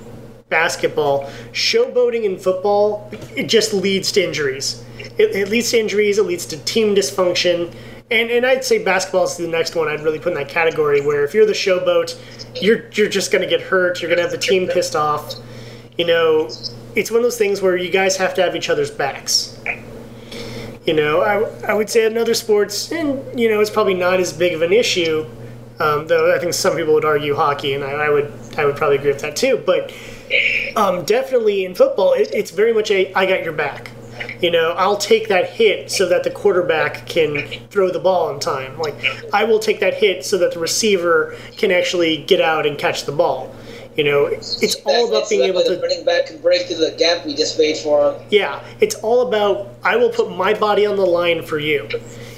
basketball, showboating in football it just leads to injuries. It, it leads to injuries. It leads to team dysfunction. And, and I'd say basketball is the next one I'd really put in that category where if you're the showboat, you're you're just going to get hurt. You're going to have the team pissed off. You know, it's one of those things where you guys have to have each other's backs. You know, I, I would say in other sports, and you know, it's probably not as big of an issue. Um, though I think some people would argue hockey, and I, I would I would probably agree with that too. But um, definitely in football, it, it's very much a I got your back. You know, I'll take that hit so that the quarterback can throw the ball in time. Like I will take that hit so that the receiver can actually get out and catch the ball. You know, it's all about being able the to running back can break through the gap we just made for him. yeah, it's all about I will put my body on the line for you.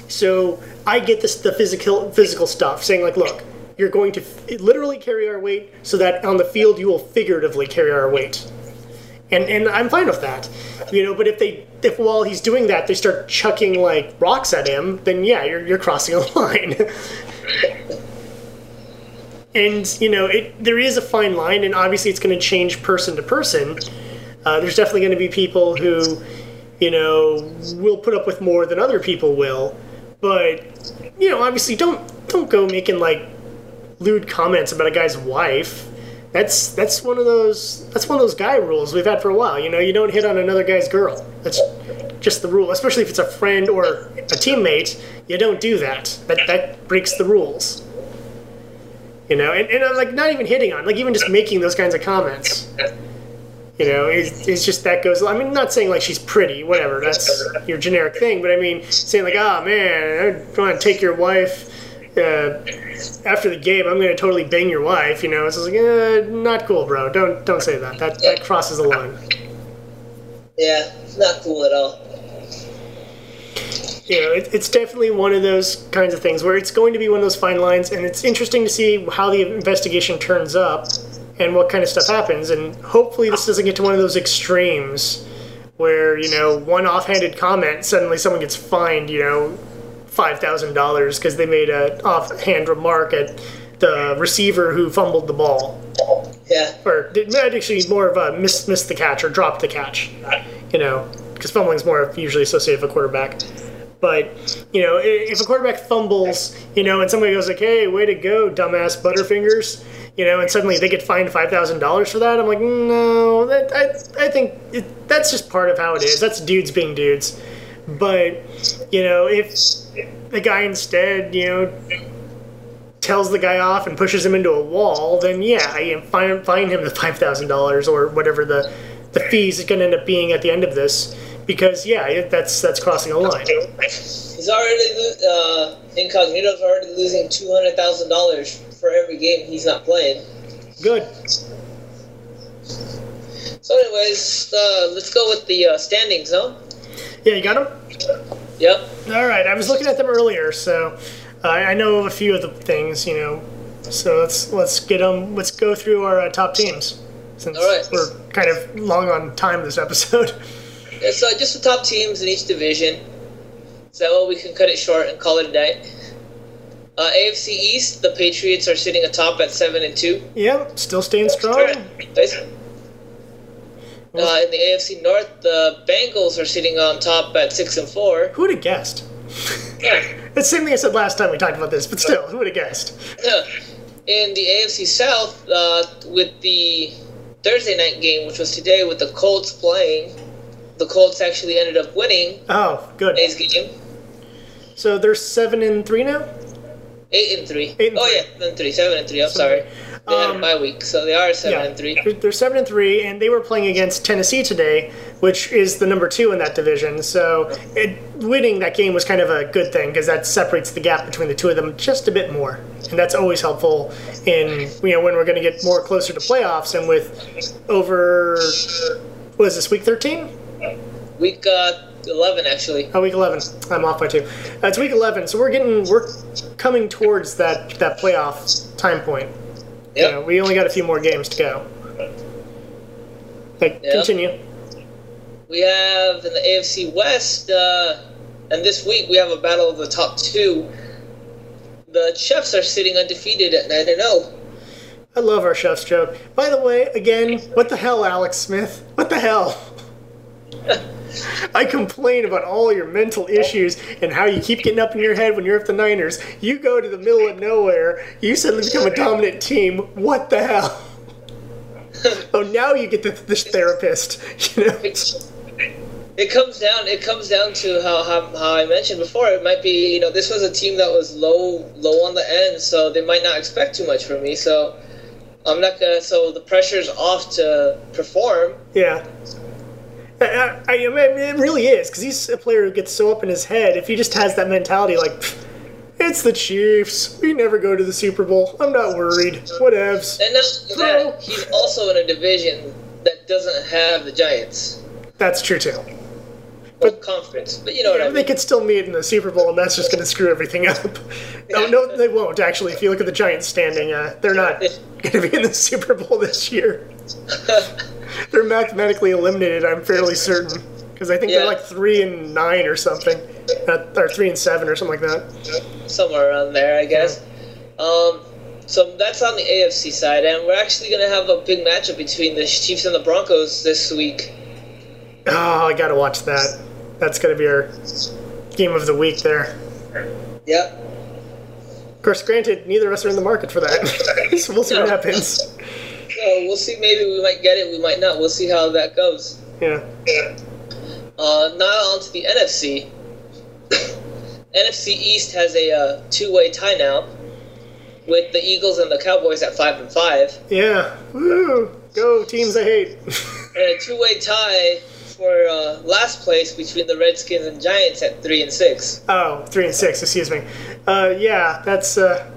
So I get this the physical physical stuff, saying like, look, you're going to f- literally carry our weight, so that on the field you will figuratively carry our weight. And and I'm fine with that, you know. But if they if while he's doing that they start chucking like rocks at him, then yeah, you're you're crossing a [LAUGHS] line. and you know it there is a fine line, and obviously it's going to change person to person. Uh, there's definitely going to be people who, you know, will put up with more than other people will. But, you know, obviously don't don't go making like lewd comments about a guy's wife. That's that's one of those that's one of those guy rules we've had for a while. You know, you don't hit on another guy's girl. That's just the rule. Especially if it's a friend or a teammate, you don't do that. That that breaks the rules. You know, and, and I'm like not even hitting on, like even just making those kinds of comments. You know, it's, it's just that goes. I mean, not saying like she's pretty, whatever. That's your generic thing. But I mean, saying like, ah, man, I want to take your wife. Uh, after the game, I'm going to totally bang your wife. You know, it's just like, eh, not cool, bro. Don't don't say that. That that crosses the line. Yeah, it's not cool at all. you know, it, it's definitely one of those kinds of things where it's going to be one of those fine lines, and it's interesting to see how the investigation turns up and what kind of stuff happens. And hopefully, this doesn't get to one of those extremes where you know one offhanded comment suddenly someone gets fined, you know, five thousand dollars because they made an offhand remark at the receiver who fumbled the ball Yeah. or did- actually more of a miss missed the catch or dropped the catch, you know, because fumbling's more usually associated with a quarterback. But you know, if a quarterback fumbles, you know, and somebody goes like, "Hey, way to go, dumbass Butterfingers," you know, and suddenly they get fined five thousand dollars for that, I'm like, no, that I I think it, that's just part of how it is. That's dudes being dudes. But you know, if the guy instead, you know, tells the guy off and pushes him into a wall, then yeah, I fine, fine him the five thousand dollars or whatever the the fees is going to end up being at the end of this, because yeah, it, that's that's crossing a line. He's already uh, Incognito's already losing two hundred thousand dollars for every game he's not playing. Good. So, anyways, uh, let's go with the uh, standings, huh? Yeah, you got them. Yep. All right, I was looking at them earlier, so uh, I know a few of the things, you know. So let's let's get them. Let's go through our uh, top teams since All right. we're kind of long on time this episode. [LAUGHS] It's uh, just the top teams in each division. So that way we can cut it short and call it a night. Uh, AFC East, the Patriots are sitting atop at seven and two. yep, still staying strong. Uh, in the AFC North, the Bengals are sitting on top at six and four. Who would have guessed? Yeah. [LAUGHS] It's the same thing I said last time we talked about this, but still, who would have guessed? In the AFC South, uh, with the Thursday night game, which was today, with the Colts playing, the Colts actually ended up winning Oh, good. today's game, So they're seven and three now. eight and three. Eight and oh three. yeah, seven and three, seven and three. I'm sorry, they had a Um, bye week, so they are seven Yeah, and three. They're- They're seven and three, and they were playing against Tennessee today, which is the number two in that division. So it, winning that game was kind of a good thing because that separates the gap between the two of them just a bit more, and that's always helpful in you know when we're going to get more closer to playoffs and with over what is this week thirteen? Week uh, eleven actually. Oh, week 11. I'm off by two. Uh, it's week 11, so we're getting we're coming towards that that playoff time point. You know, we only got a few more games to go. Like, Yep. continue. We have in the AFC West, uh, and this week we have a battle of the top two. The Chiefs are sitting undefeated at nine and oh. zero. I love our chef's joke. By the way, again, what the hell, Alex Smith? What the hell? [LAUGHS] [LAUGHS] I complain about all your mental issues and how you keep getting up in your head when you're at the Niners. You go to the middle of nowhere. You suddenly become a dominant team. What the hell? [LAUGHS] oh, now you get the, this therapist. [LAUGHS] You know? It comes down. It comes down to how, how how I mentioned before. It might be you know this was a team that was low low on the end, so they might not expect too much from me. So I'm not gonna. So the pressure's off to perform. Yeah. I, I, I mean, it really is because he's a player who gets so up in his head. If he just has that mentality, like, it's the Chiefs. We never go to the Super Bowl. I'm not worried. Whatevs. And not that, he's also in a division that doesn't have the Giants. That's true too. Well, conference, but you know what I mean. They could still meet in the Super Bowl, and that's just going to screw everything up. [LAUGHS] No, no, they won't. Actually, if you look at the Giants standing, uh, they're not going to be in the Super Bowl this year. [LAUGHS] they're mathematically eliminated. I'm fairly certain because I think Yeah. they're like three and nine or something, uh, or three and seven or something like that. somewhere around there, I guess. Um, so that's on the AFC side, and we're actually going to have a big matchup between the Chiefs and the Broncos this week. Oh, I gotta watch that. That's gonna be our game of the week there. Yep. Of course, granted, neither of us are in the market for that. [LAUGHS] so we'll see what happens. [LAUGHS] So we'll see. Maybe we might get it. We might not. We'll see how that goes. Yeah. Uh, now on to the NFC. [COUGHS] NFC East has a uh, two-way tie now, with the Eagles and the Cowboys at five and five, Yeah. Woo! Go teams I hate. [LAUGHS] and a two-way tie for uh, last place between the Redskins and Giants at three and six. oh, three and six. Excuse me. Uh, yeah, that's uh,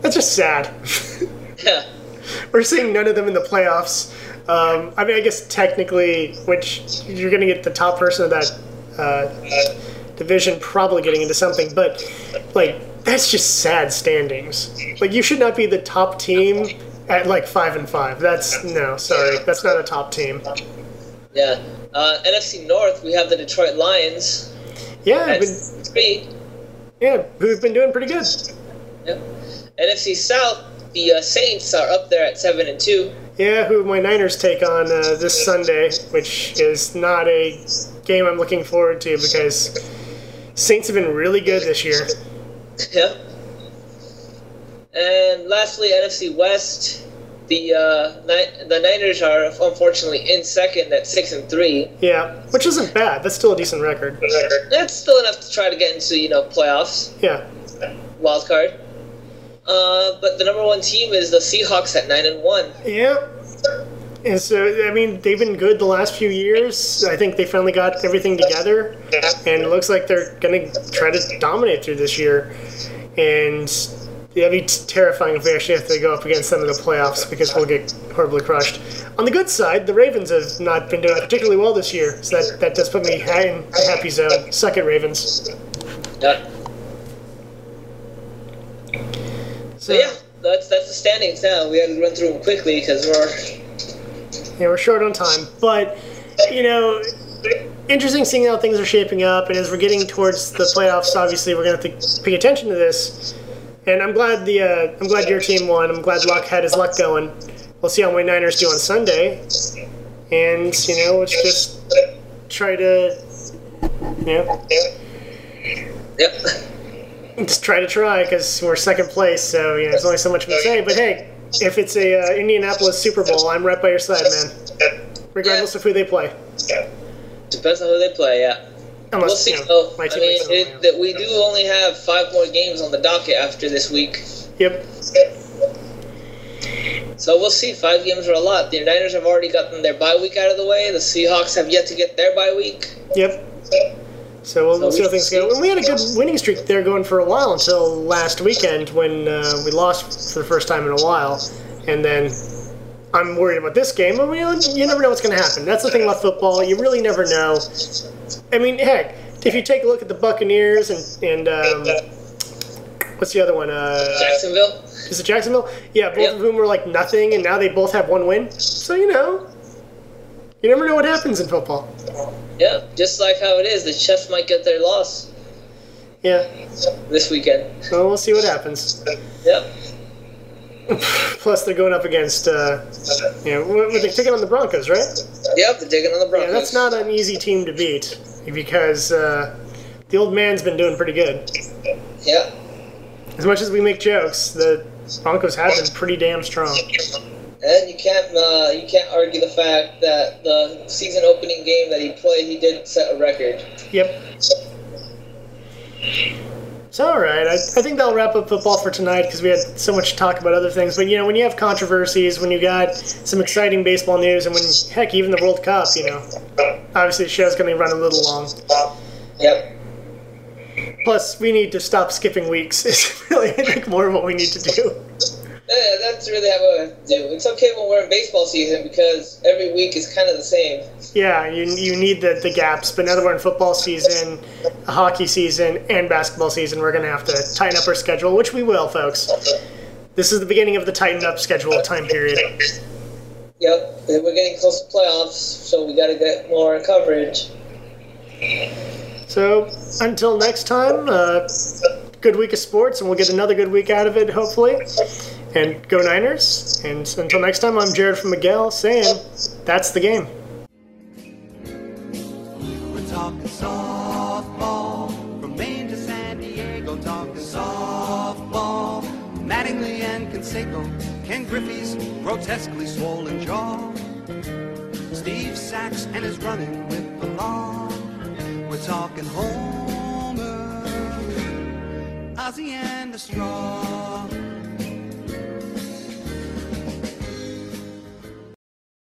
that's just sad. [LAUGHS] Yeah. [LAUGHS] We're seeing none of them in the playoffs. Um, I mean, I guess technically, which you're going to get the top person of that uh, division probably getting into something, but like that's just sad standings. Like you should not be the top team at like five and five. That's no, sorry, that's not a top team. Yeah. Uh, NFC North, we have the Detroit Lions Yeah, but, three. yeah, who've been doing pretty good. Yep. NFC South, the uh, Saints are up there at seven and two. Yeah, who my Niners take on uh, this Sunday, which is not a game I'm looking forward to because Saints have been really good this year. Yeah. And lastly, NFC West, the uh, Ni- the Niners are unfortunately in second at six and three. Yeah, which isn't bad. That's still a decent record. That's still enough to try to get into you know playoffs, Yeah, wild card. Uh, but the number one team is the Seahawks at nine and one. yeah. And so, I mean, they've been good the last few years. I think they finally got everything together, and it looks like they're going to try to dominate through this year. And that'd be terrifying if we actually have to go up against them in the playoffs because we'll get horribly crushed. On the good side, the Ravens have not been doing particularly well this year, so that, that does put me in a happy zone. Suck it, Ravens. Yeah. So, So yeah, that's that's the standings now. We had to run through them quickly because we're Yeah, we're short on time, but you know, interesting seeing how things are shaping up. And as we're getting towards the playoffs, obviously we're going to have to pay attention to this. And I'm glad the uh, I'm glad your team won. I'm glad Luck had his luck going. We'll see how my Niners do on Sunday, and you know, let's just try to, you know, yep. [LAUGHS] just try to try because we're second place. So you know, there's only so much we can say. But hey, if it's a uh, Indianapolis Super Bowl, I'm right by your side, man. Regardless of who they play. Depends on who they play. Yeah. Unless, We'll see. you know, I mean, it it, that we do only have five more games on the docket after this week, Yep. so we'll see. Five games are a lot. The Niners have already gotten their bye week out of the way. The Seahawks have yet to get their bye week. Yep. So we'll, we'll see how things go. And we had a good winning streak there going for a while until last weekend when uh, we lost for the first time in a while, and then I'm worried about this game. I mean, you never know what's going to happen. That's the thing about football. You really never know. I mean, heck, if you take a look at the Buccaneers and and um, what's the other one? Uh, Jacksonville. is it Jacksonville? Yeah, both Yep. of whom were like nothing, and now they both have one win. So you know, you never know what happens in football. Yeah, just like how it is. The Chiefs might get their loss Yeah, this weekend. well, we'll see what happens. Yep. [LAUGHS] Plus, they're going up against, uh, you know, they're taking on the Broncos, right? Yep, they're taking on the Broncos. Yeah, that's not an easy team to beat because uh, the old man's been doing pretty good. Yeah. As much as we make jokes, the Broncos have been pretty damn strong. And you can't uh, you can't argue the fact that the season opening game that he played, he did set a record. Yep. So, all right. I, I think that'll wrap up football for tonight because we had so much to talk about other things. But, you know, when you have controversies, when you got some exciting baseball news, and when, heck, even the World Cup, you know, obviously the show's going to run a little long. Yep. Plus, we need to stop skipping weeks. [LAUGHS] It's really, I think, more of what we need to do. Yeah, that's really how we do. It's okay when we're in baseball season because every week is kind of the same. Yeah, you, you need the, the gaps. But now that we're in football season, hockey season, and basketball season, we're going to have to tighten up our schedule, which we will, folks. This is the beginning of the tightened up schedule time period. Yep. We're getting close to playoffs, so we got to get more coverage. So until next time, uh, good week of sports, and we'll get another good week out of it, hopefully. And go Niners. And until next time, I'm Jared from Miguel saying, that's the game. We're talking softball from Maine to San Diego. Talking softball. Mattingly and. Ken Griffey's grotesquely swollen jaw. Steve Sax and his running with the law. We're talking. Ozzie and the straw.